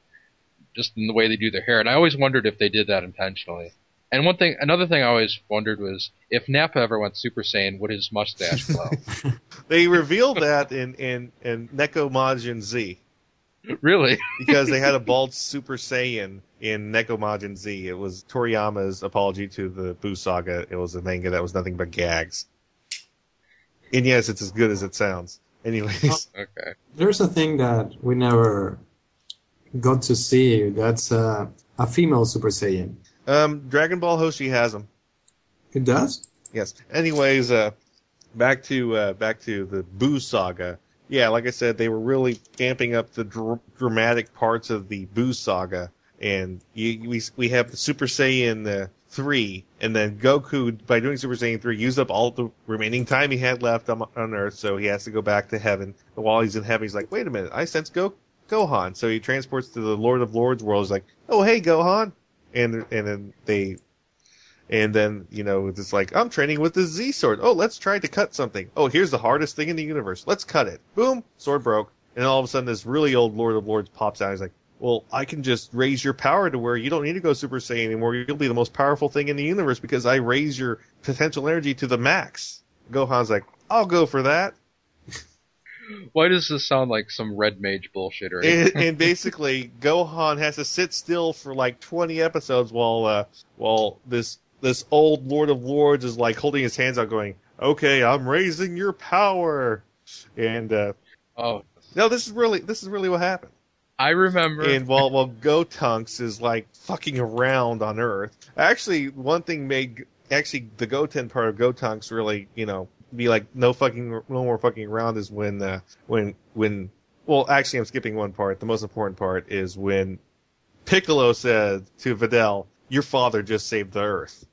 Just in the way they do their hair. And I always wondered if they did that intentionally. And one thing, another thing I always wondered was if Nappa ever went Super Saiyan, would his mustache glow? They revealed that in, in, in Neko Majin Z. really? because they had a bald Super Saiyan in Neko Majin Z. It was Toriyama's apology to the Boo saga. It was a manga that was nothing but gags. And yes, it's as good as it sounds. Anyways, Okay. There's a thing that we never got to see. That's uh, a female Super Saiyan. um, Dragon Ball Hoshi has them. It does? Yes. Anyways, uh, back to uh, back to the Boo saga. Yeah, like I said, they were really amping up the dr- dramatic parts of the Boo saga, and you, we we have the Super Saiyan uh, three, and then Goku by doing Super Saiyan three used up all the remaining time he had left on, on Earth, so he has to go back to heaven. But while he's in heaven, he's like, "Wait a minute, I sense Go Gohan," so he transports to the Lord of Lords world. He's like, "Oh hey Gohan," and and then they and then, you know, it's like, I'm training with the Z sword. Oh, let's try to cut something. Oh, here's the hardest thing in the universe. Let's cut it. Boom, sword broke. And all of a sudden, this really old Lord of Lords pops out. He's like, well, I can just raise your power to where you don't need to go Super Saiyan anymore. You'll be the most powerful thing in the universe because I raise your potential energy to the max. Gohan's like, I'll go for that. Why does this sound like some red mage bullshit or and, and basically Gohan has to sit still for like 20 episodes while uh, while this this old Lord of Lords is like holding his hands out, going, "Okay, I'm raising your power." And uh, Oh, no, this is really this is really what happened. I remember. And while while Gotunks is like fucking around on Earth, actually one thing made actually the Goten part of Gotunks really you know be like no fucking no more fucking around is when uh, when when well actually I'm skipping one part. The most important part is when Piccolo said to Videl, "Your father just saved the Earth."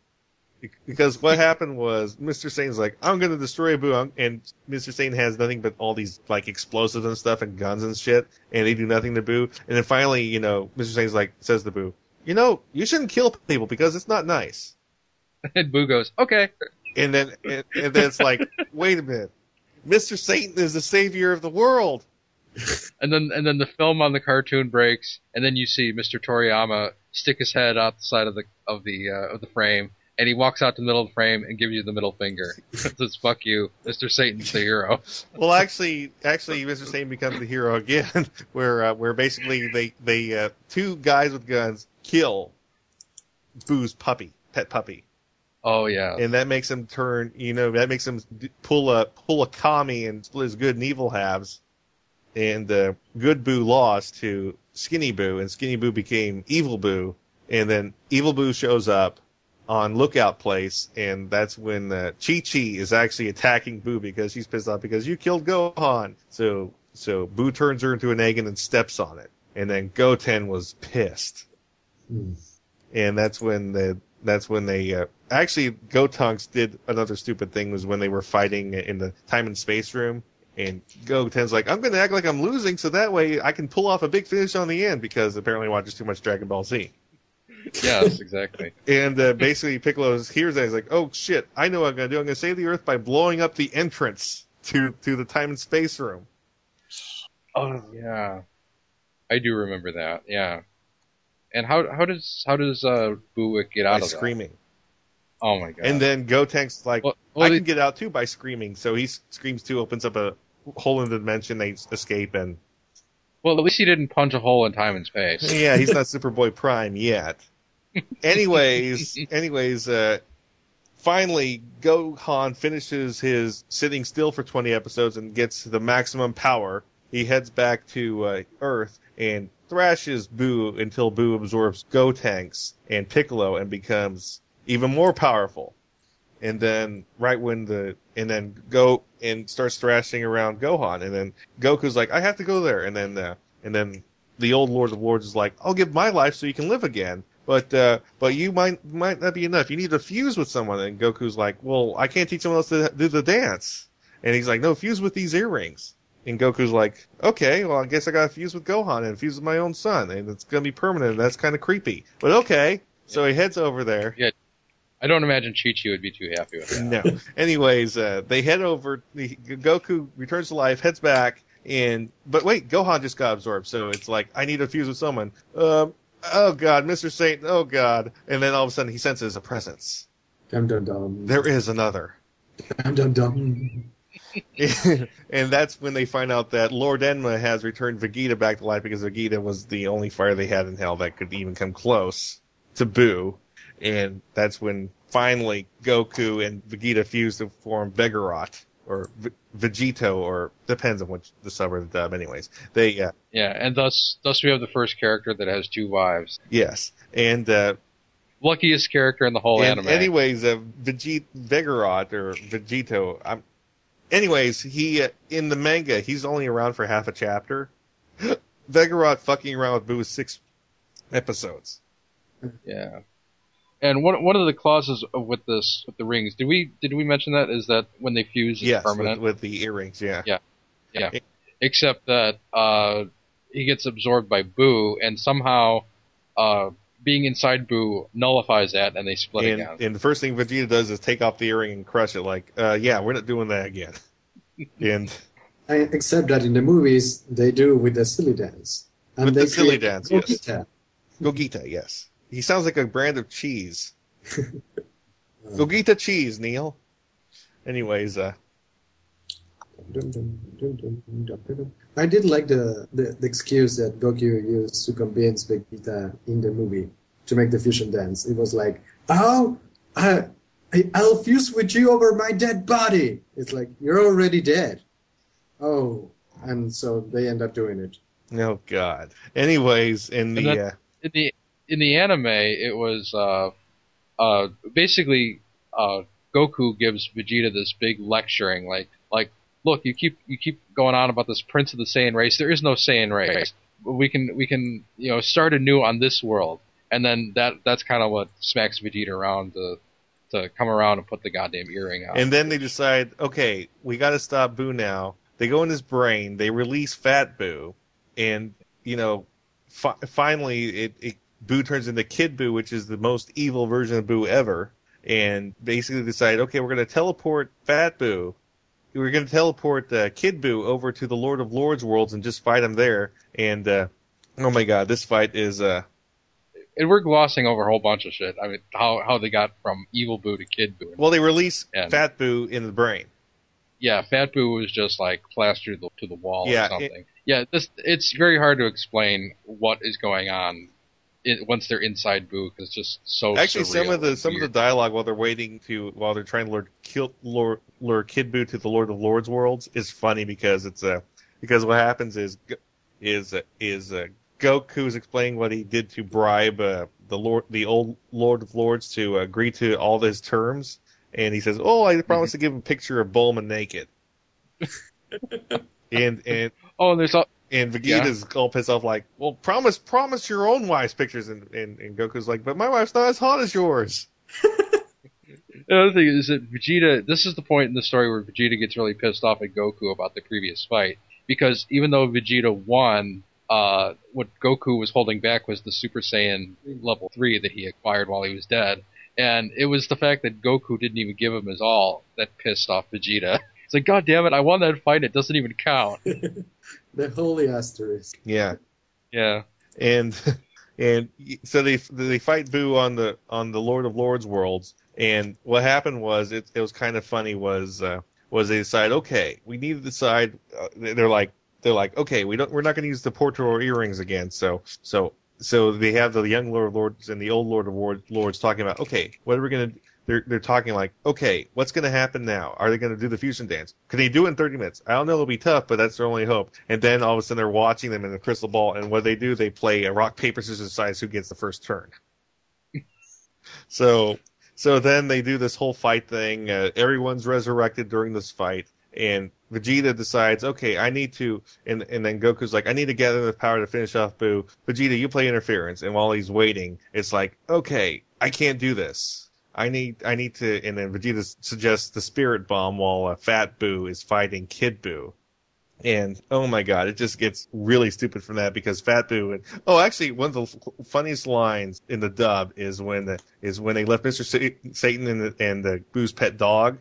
Be- Because what happened was Mr. Sane's like, I'm gonna destroy Boo, and Mr. Sane has nothing but all these like explosives and stuff and guns and shit, and they do nothing to Boo. And then finally, you know, Mr. Sane's like says to Boo, you know, you shouldn't kill people because it's not nice. and Boo goes, okay. And then and, and then it's like, wait a minute, Mr. Satan is the savior of the world. And then and then the film on the cartoon breaks, and then you see Mr. Toriyama stick his head out the side of the of the uh, of the frame, and he walks out to the middle of the frame and gives you the middle finger. Says "fuck you, Mr. Satan's the hero." Well, actually, actually, Mr. Satan becomes the hero again, where uh, where basically they they uh, two guys with guns kill Boo's puppy, pet puppy, Oh yeah, and that makes him turn. You know, that makes him pull a pull a kami and split his good and evil halves. And uh, good Boo lost to Skinny Boo, and Skinny Boo became Evil Boo, and then Evil Boo shows up on Lookout Place, and that's when uh, Chi Chi is actually attacking Boo because she's pissed off because you killed Gohan. So so Boo turns her into an egg and then steps on it, and then Goten was pissed, Hmm. and that's when the that's when they uh, actually Gotunks did another stupid thing was when they were fighting in the time and space room. And Goten's like, I'm going to act like I'm losing so that way I can pull off a big finish on the end because apparently he watches too much Dragon Ball Z. yes, exactly. And uh, basically, Piccolo hears that. He's like, "Oh shit! I know what I'm gonna do. I'm gonna save the Earth by blowing up the entrance to to the time and space room." Oh yeah, I do remember that. Yeah. And how how does how does uh Buick get out by of that? screaming. Oh my god. And then Gotenks like, Well- well, "I they- can get out too by screaming." So he screams too, opens up a hole in the dimension. They escape, and well, at least he didn't punch a hole in time and space. yeah, he's not Superboy Prime yet. Anyways, anyways, uh, finally, Gohan finishes his sitting still for 20 episodes and gets the maximum power. He heads back to uh, Earth and thrashes Boo until Boo absorbs Gotenks and Piccolo and becomes even more powerful. And then right when the and then go and starts thrashing around Gohan, and then Goku's like, I have to go there, and then uh, and then the old Lord of Lords is like, I'll give my life so you can live again. But uh, but you might might not be enough. You need to fuse with someone. And Goku's like, well, I can't teach someone else to do the dance. And he's like, no, fuse with these earrings. And Goku's like, okay, well, I guess I gotta fuse with Gohan and fuse with my own son, and it's gonna be permanent. And that's kind of creepy, but okay. So he heads over there. Yeah. I don't imagine Chi Chi would be too happy with that. No. Anyways, uh, they head over. The, Goku returns to life, heads back, and but wait, Gohan just got absorbed. So it's like I need to fuse with someone. Um, oh God, Mister Saint. Oh God, and then all of a sudden he senses a presence. Dum dum dum. There is another. Dum dum dum. and that's when they find out that Lord Enma has returned Vegeta back to life because Vegeta was the only fire they had in hell that could even come close to Boo. And that's when finally Goku and Vegeta fuse to form Vegerot or v- Vegito or depends on which the sub or the dub. Anyways, they uh, Yeah, and thus thus we have the first character that has two wives. yes, and uh, Luckiest character in the whole and anime. anyways, uh, Vegeta Vegerot or Vegito. I'm, anyways, he uh, in the manga he's only around for half a chapter. Vegerot fucking around with Boo is six episodes. Yeah. And one one of the clauses of- with this with the rings, did we did we mention that is that when they fuse it's Yes, with, permanent? with the earrings. Yeah. Yeah. Yeah. Except that uh, he gets absorbed by Boo, and somehow uh, being inside Boo nullifies that, and they split And, again. and the first thing Vegeta does is take off the earring and crush it. Like, uh, yeah, we're not doing that again. and I, except that in the movies they do with the silly dance. And With they the silly create dance, yes. Gogeta. Gogeta, yes, he sounds like a brand of cheese. Gogeta cheese, Neil. Anyways, uh. I did like the, the, the excuse that Goku used to convince Vegeta in the movie to make the fusion dance. It was like, oh, I, I, I'll fuse with you over my dead body. It's like, you're already dead. Oh, and so they end up doing it. oh god. Anyways, in the that- uh, in the in the anime, it was uh, uh, basically uh, Goku gives Vegeta this big lecturing, like like look, you keep you keep going on about this Prince of the Saiyan race. There is no Saiyan race. We can we can you know start anew on this world, and then that that's kind of what smacks Vegeta around to to come around and put the goddamn earring on. And then they decide, okay, we got to stop Boo now. They go in his brain. They release Fat Boo, and you know, fi- finally, it, it Boo turns into Kid Boo, which is the most evil version of Boo ever. And basically decide, okay, we're going to teleport Fat Boo. We're going to teleport uh, Kid Boo over to the Lord of Lords worlds and just fight him there. And uh, oh my god, this fight is uh, and we're glossing over a whole bunch of shit. I mean, how how they got from evil Boo to Kid Boo. well, they release And- Fat Boo in the brain. yeah, Fat Boo was just like plastered to the, wall Yeah, or something. yeah, this it's very hard to explain what is going on in, once they're inside Boo because it's just so. Actually, some of the some of the dialogue while they're waiting to while they're trying to lure kill, lure, lure Kid Buu to the Lord of Lords worlds is funny because it's uh, because what happens is is is uh, Goku's explaining what he did to bribe uh, the Lord the old Lord of Lords to agree to all his terms, and he says, "Oh, I promised to give him a picture of Bulma naked." and and oh, and there's all, and Vegeta's all pissed off, like, "Well, promise, promise your own wife's pictures." And, and and Goku's like, "But my wife's not as hot as yours." the other thing is that Vegeta. This is the point in the story where Vegeta gets really pissed off at Goku about the previous fight because even though Vegeta won, uh, what Goku was holding back was the Super Saiyan level three that he acquired while he was dead, and it was the fact that Goku didn't even give him his all that pissed off Vegeta. It's like, God damn it! I won that fight. It doesn't even count. The holy asterisk. Yeah, Yeah. and and so they they fight Boo on the on the Lord of Lords worlds, and what happened was it it was kind of funny was uh, was they decide okay we need to decide uh, they're like they're like okay we don't we're not going to use the portal or earrings again so so so they have the young Lord of Lords and the old Lord of Lords talking about okay what are we going to they're they're talking like, okay, what's going to happen now? Are they going to do the fusion dance? Can they do it in 30 minutes? I don't know. It'll be tough, but that's their only hope. And then all of a sudden they're watching them in the crystal ball, and what they do, they play a rock paper scissors decides who gets the first turn. so so then they do this whole fight thing. Uh, everyone's resurrected during this fight, and Vegeta decides, okay, I need to, and and then Goku's like, I need to gather the power to finish off Boo. Vegeta, you play interference, and while he's waiting, it's like, okay, I can't do this. I need, I need to, and then Vegeta suggests the Spirit Bomb while uh, Fat Boo is fighting Kid Boo. And oh my god, it just gets really stupid from that because Fat Boo and oh, actually, one of the f- funniest lines in the dub is when the, is when they left Mister Sa- Satan and the, and the Boo's pet dog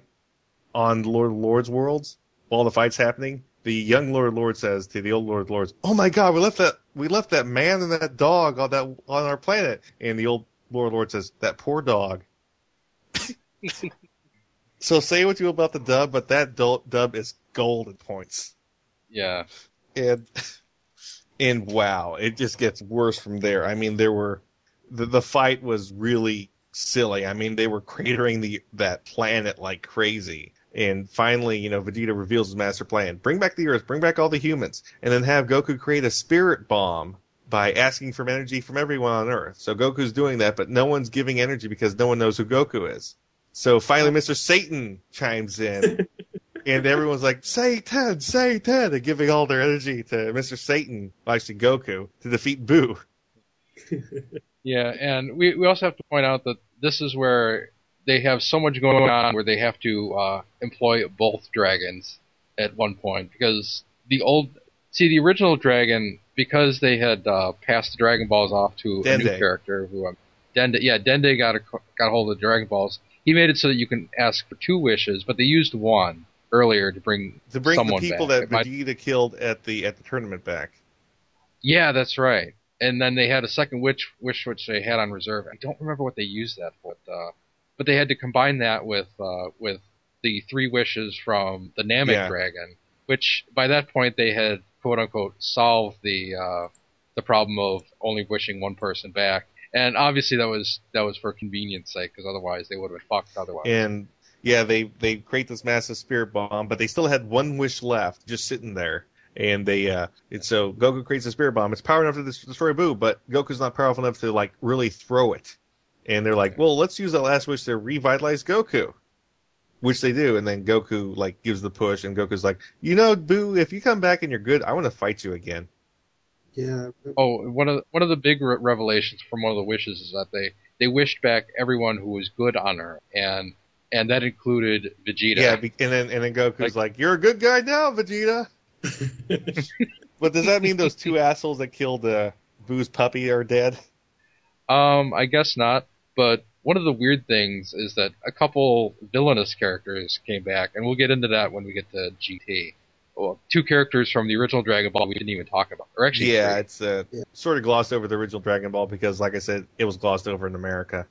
on Lord of Lords worlds while the fight's happening. The young Lord Lord says to the old Lord Lords, "Oh my God, we left that we left that man and that dog on that on our planet." And the old Lord Lord says, "That poor dog." so say what you about the dub, but that du- dub is golden points Yeah. and and wow, it just gets worse from there. I mean, there were the the fight was really silly. I mean, they were cratering the that planet like crazy. And finally, you know, Vegeta reveals his master plan: bring back the Earth, bring back all the humans, and then have Goku create a spirit bomb by asking for energy from everyone on Earth. So Goku's doing that, but no one's giving energy because no one knows who Goku is. So finally, Mr. Satan chimes in and everyone's like, Satan, Satan, and giving all their energy to Mr. Satan, actually Goku, to defeat Boo. Yeah, and we, we also have to point out that this is where they have so much going on where they have to uh, employ both dragons at one point because the old see the original dragon because they had uh, passed the Dragon Balls off to a new character who um, Dende yeah Dende got a, got a hold of the Dragon Balls. He made it so that you can ask for two wishes, but they used one earlier to bring To bring someone the people back. that might- Vegeta killed at the at the tournament back. Yeah, that's right. And then they had a second wish, wish which they had on reserve. I don't remember what they used that for, but, uh, but they had to combine that with uh, with the three wishes from the Namek Yeah. dragon, which by that point they had quote unquote solve the uh, the problem of only wishing one person back. And obviously that was that was for convenience sake, because otherwise they would have been fucked. Otherwise, And yeah, they they create this massive spirit bomb, but they still had one wish left, just sitting there. And they uh and so Goku creates a spirit bomb. It's power enough to destroy Boo, but Goku's not powerful enough to like really throw it. And they're like, well, let's use that last wish to revitalize Goku. Which they do, and then Goku like gives the push, and Goku's like, you know, Boo, if you come back and you're good, I want to fight you again. Yeah, Oh, one of the, one of the big re- revelations from one of the wishes is that they they wished back everyone who was good on her, and and that included Vegeta. Yeah, and then and then Goku's like, "You're a good guy now, Vegeta." but does that mean those two assholes that killed uh, Boo's puppy are dead? Um, I guess not. But one of the weird things is that a couple villainous characters came back, and we'll get into that when we get to GT. Well, two characters from the original Dragon Ball we didn't even talk about, or actually, yeah, three. it's uh, Yeah. sort of glossed over the original Dragon Ball because, like I said, it was glossed over in America.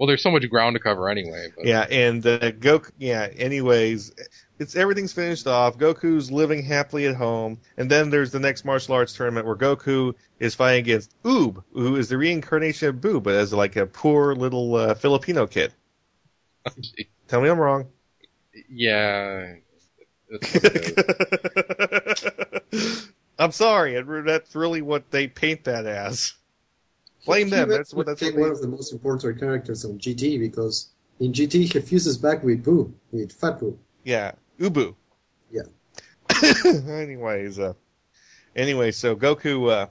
Well, there's so much ground to cover anyway. But Yeah, and uh, Goku. Yeah. Anyways, it's everything's finished off. Goku's living happily at home, and then there's the next martial arts tournament where Goku is fighting against Oob, who is the reincarnation of Boo, but as like a poor little uh, Filipino kid. Tell me I'm wrong. yeah. I'm sorry. That's really what they paint that as. Blame He them. really That's what. That's what became one of the most important characters on GT because in GT he fuses back with Boo, with Fat Boo. yeah, Ubu. Yeah. Anyways, uh, anyway, so Goku uh,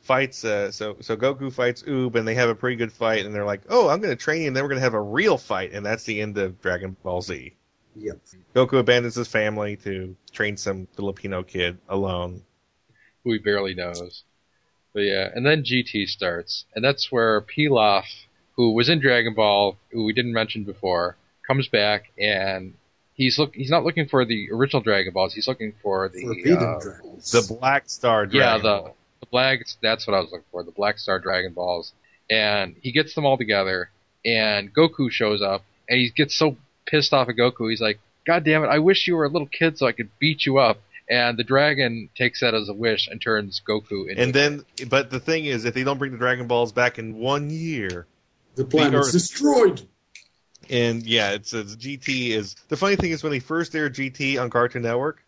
fights. Uh, so so Goku fights Oob, and they have a pretty good fight. And they're like, "Oh, I'm going to train you, and then we're going to have a real fight." And that's the end of Dragon Ball Z. Yep. Goku abandons his family to train some Filipino kid alone. who he barely knows. But yeah, and then GT starts, and that's where Pilaf, who was in Dragon Ball, who we didn't mention before, comes back, and he's look he's not looking for the original Dragon Balls, he's looking for the uh, The Black Star Dragon. yeah the Ball. the black that's what I was looking for the Black Star Dragon Balls, and he gets them all together, and Goku shows up, and he gets so pissed off at Goku, he's like, "God damn it! I wish you were a little kid so I could beat you up." And the dragon takes that as a wish and turns Goku into And then, but the thing is, if they don't bring the Dragon Balls back in one year, the planet's Earth. destroyed. And yeah, it's, it's GT is the funny thing is when they first aired GT on Cartoon Network,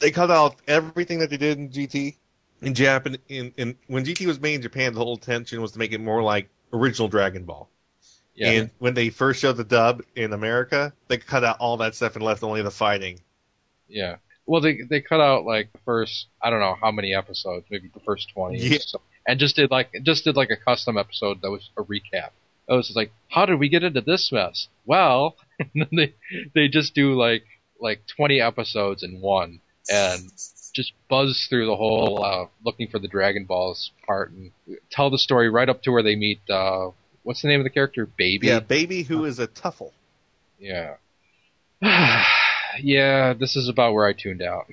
they cut out everything that they did in GT in Japan. In, in when GT was made in Japan, the whole intention was to make it more like original Dragon Ball. Yeah. And when they first showed the dub in America, they cut out all that stuff and left only the fighting. Yeah. Well, they they cut out like the first I don't know how many episodes, maybe the first twenty, Yeah. so, and just did like just did like a custom episode that was a recap. It was just like, how did we get into this mess? Well, they they just do like like twenty episodes in one, and just buzz through the whole uh, looking for the Dragon Balls part and tell the story right up to where they meet. Uh, what's the name of the character? Baby. Yeah, baby who is a tuffle. Yeah. yeah, this is about where I tuned out.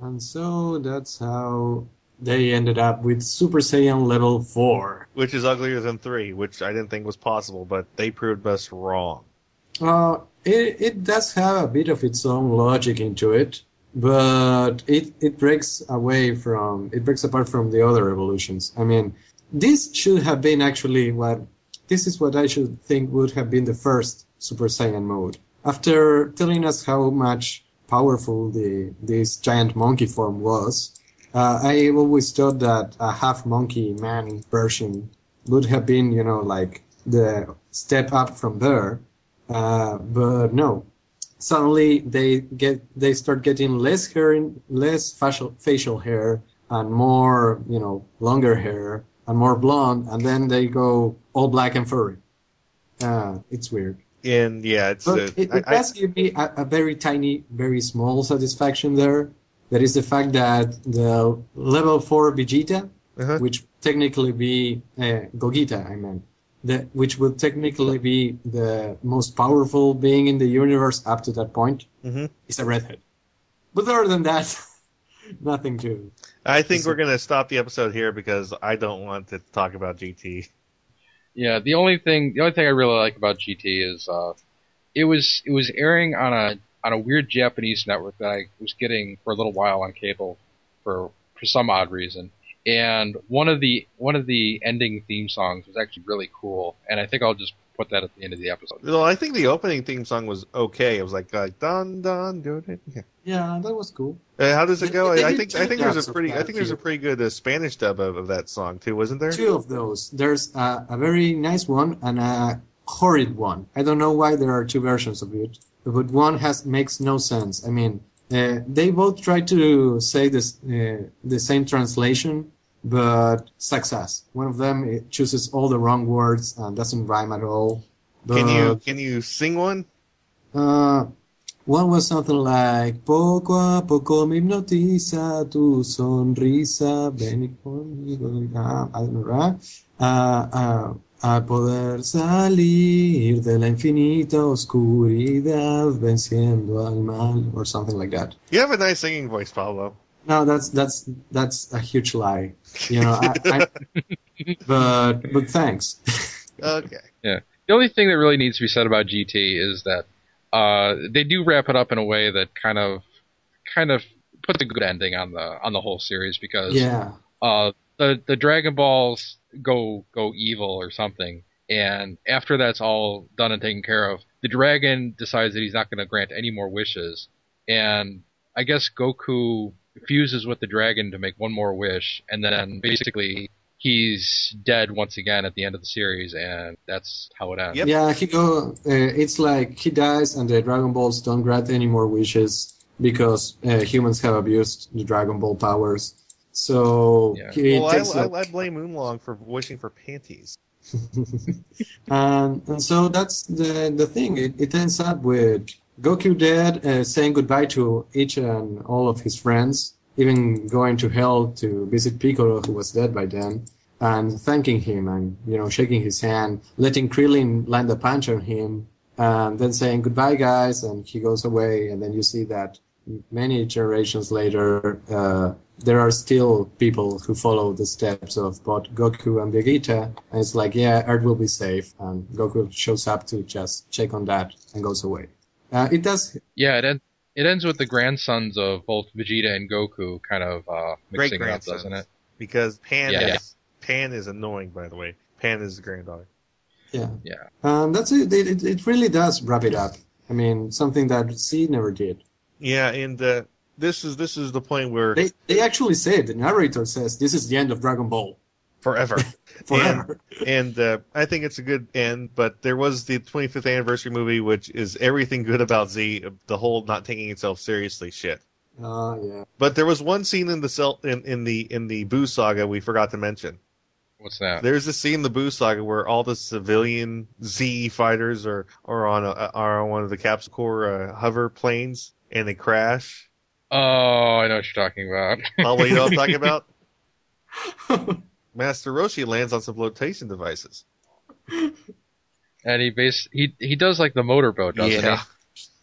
And so that's how they ended up with Super Saiyan level 4. which is uglier than three, which I didn't think was possible, but they proved us wrong. Uh, it, it does have a bit of its own logic into it, but it, it breaks away from, it breaks apart from the other evolutions. I mean, this should have been actually what, this is what I should think would have been the first Super Saiyan mode. After telling us how much powerful the, this giant monkey form was, uh, I always thought that a half monkey man version would have been, you know, like the step up from there. Uh, but no, suddenly they get they start getting less hair, less facial facial hair, and more, you know, longer hair and more blonde, and then they go all black and furry. Uh, it's weird. And yeah, it's But uh, it, it I- does give me a, a very tiny, very small satisfaction there. That is the fact that the level 4 Vegeta, Uh-huh. which technically be uh, Gogeta, I mean, the, which would technically be the most powerful being in the universe up to that point, Mhm. is a redhead. But other than that, nothing to. I think we're gonna stop the episode here because I don't want to talk about GT. Yeah, the only thing the only thing I really like about GT is uh, it was it was airing on a on a weird Japanese network that I was getting for a little while on cable for for some odd reason. And one of the one of the ending theme songs was actually really cool, and I think I'll just put that at the end of the episode. Well, I think the opening theme song was okay. It was like like dun dun dun. Yeah. Yeah, that was cool. Uh, how does it go? I, I think I think there's a pretty I think there's a pretty good uh, Spanish dub of, of that song too, wasn't there? Two of those. There's a, a very nice one and a horrid one. I don't know why there are two versions of it, but one has makes no sense. I mean, uh, they both try to say this uh, the same translation, but success. One of them it chooses all the wrong words and doesn't rhyme at all. Can you can you sing one? Uh, one was something like Poco a poco me hipnotiza tu sonrisa, ven conmigo, ah, I don't know, right? Ah, ah, a poder salir de la infinita oscuridad venciendo al mal, or something like that. You have a nice singing voice, Pablo. No, that's that's that's a huge lie. You know, I, I, but but thanks. Okay. Yeah. The only thing that really needs to be said about GT is that uh, they do wrap it up in a way that kind of kind of puts a good ending on the on the whole series because Yeah. uh, the the Dragon Balls go go evil or something, and after that's all done and taken care of, the dragon decides that he's not going to grant any more wishes, and I guess Goku fuses with the dragon to make one more wish, and then basically he's dead once again at the end of the series, and that's how it ends. Yep. Yeah, he go. Uh, it's like he dies, and the Dragon Balls don't grant any more wishes because uh, humans have abused the Dragon Ball powers. So Yeah. he Well, I, takes I, up- I blame Oolong for wishing for panties. and, and so that's the the thing. It, it ends up with Goku dead, uh, saying goodbye to each and all of his friends, even going to hell to visit Piccolo, who was dead by then, and thanking him and you know shaking his hand, letting Krillin land a punch on him, and then saying goodbye, guys, and he goes away. And then you see that many generations later, uh, there are still people who follow the steps of both Goku and Vegeta, and it's like, yeah, Earth will be safe, and Goku shows up to just check on that and goes away. Uh, it does, Yeah, it, en- it ends with the grandsons of both Vegeta and Goku kind of uh, mixing up, doesn't it? Because Pan Yeah. is Pan is annoying, by the way. Pan is the granddaughter. Yeah. Yeah. Um, that's it. It, it. it really does wrap it up. I mean, something that C never did. Yeah, and uh, this is this is the point where They they actually said the narrator says this is the end of Dragon Ball forever. forever. and uh, I think it's a good end. But there was the 25th anniversary movie, which is everything good about Z, the whole not taking itself seriously shit. Oh yeah. But there was one scene in the cell in, in the in the Boo saga we forgot to mention. What's that? There's a scene in the Boo saga where all the civilian Z fighters are are on a, are on one of the Capsule Corps uh, hover planes and they crash. Oh, I know what you're talking about. Oh, well, you know what I'm talking about? Master Roshi lands on some flotation devices. and he base he he does like the motorboat, doesn't Yeah.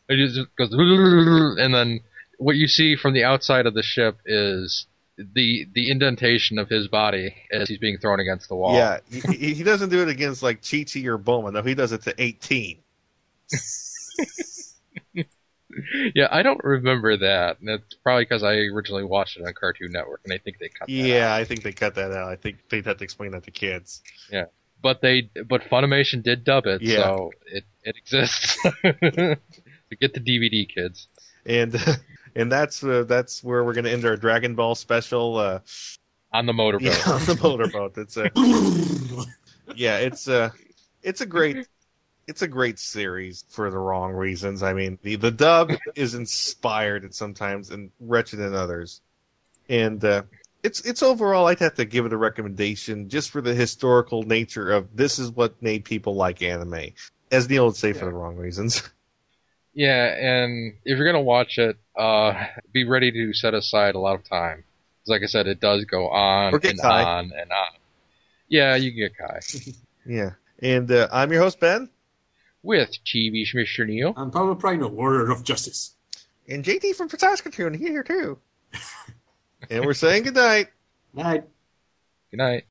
he? It just goes, and then what you see from the outside of the ship is the the indentation of his body as he's being thrown against the wall. Yeah, he, he he doesn't do it against like Chi Chi or Bulma. No, he does it to 18. yeah. I don't remember that, and it's probably because I originally watched it on Cartoon Network, and I think they cut. That Yeah, out. I think they cut that out. I think they'd have to explain that to kids. Yeah, but they but Funimation did dub it, Yeah. so it it exists. so get the DVD, kids. And and that's uh, that's where we're going to end our Dragon Ball special. Uh, On the motorboat. yeah, on the motorboat. It's a yeah, it's a it's a great it's a great series for the wrong reasons. I mean, the the dub is inspired at sometimes and wretched in others, and uh, it's it's overall I'd have to give it a recommendation just for the historical nature of this is what made people like anime, as Neil would say for the wrong reasons. Yeah, and if you're gonna watch it, uh, be ready to set aside a lot of time. Like I said, it does go on and Kai. on and on. Yeah, you can get Kai yeah, and uh, I'm your host Ben, with Chibi Mr. Neil. And Pablo Prino, Warrior of Justice. and JT from Saskatoon here too, and we're saying goodnight. Night. Good night.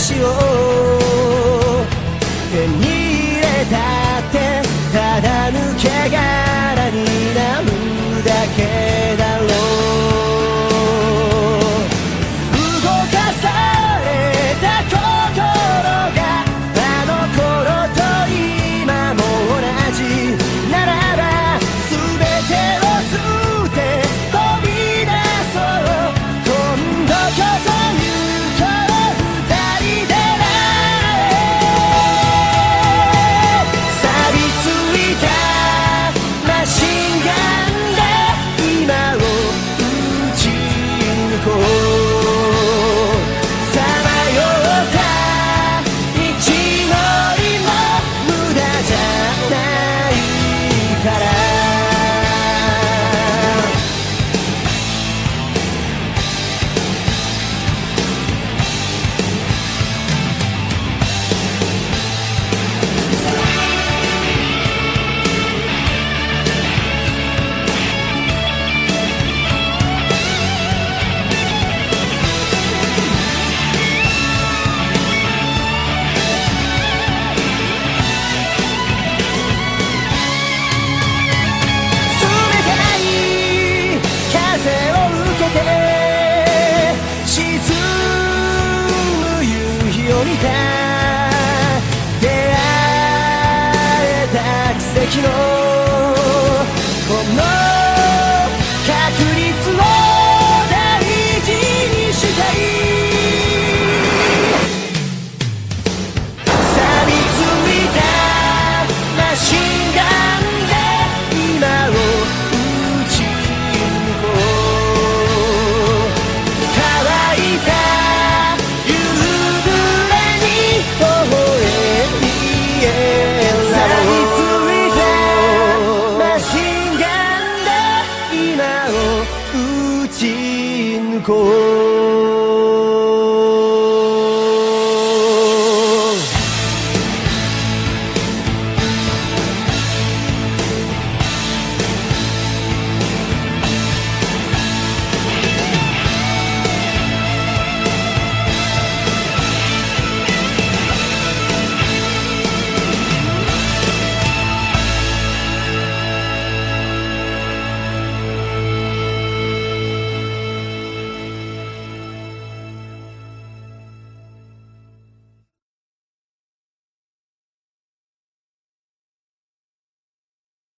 pasión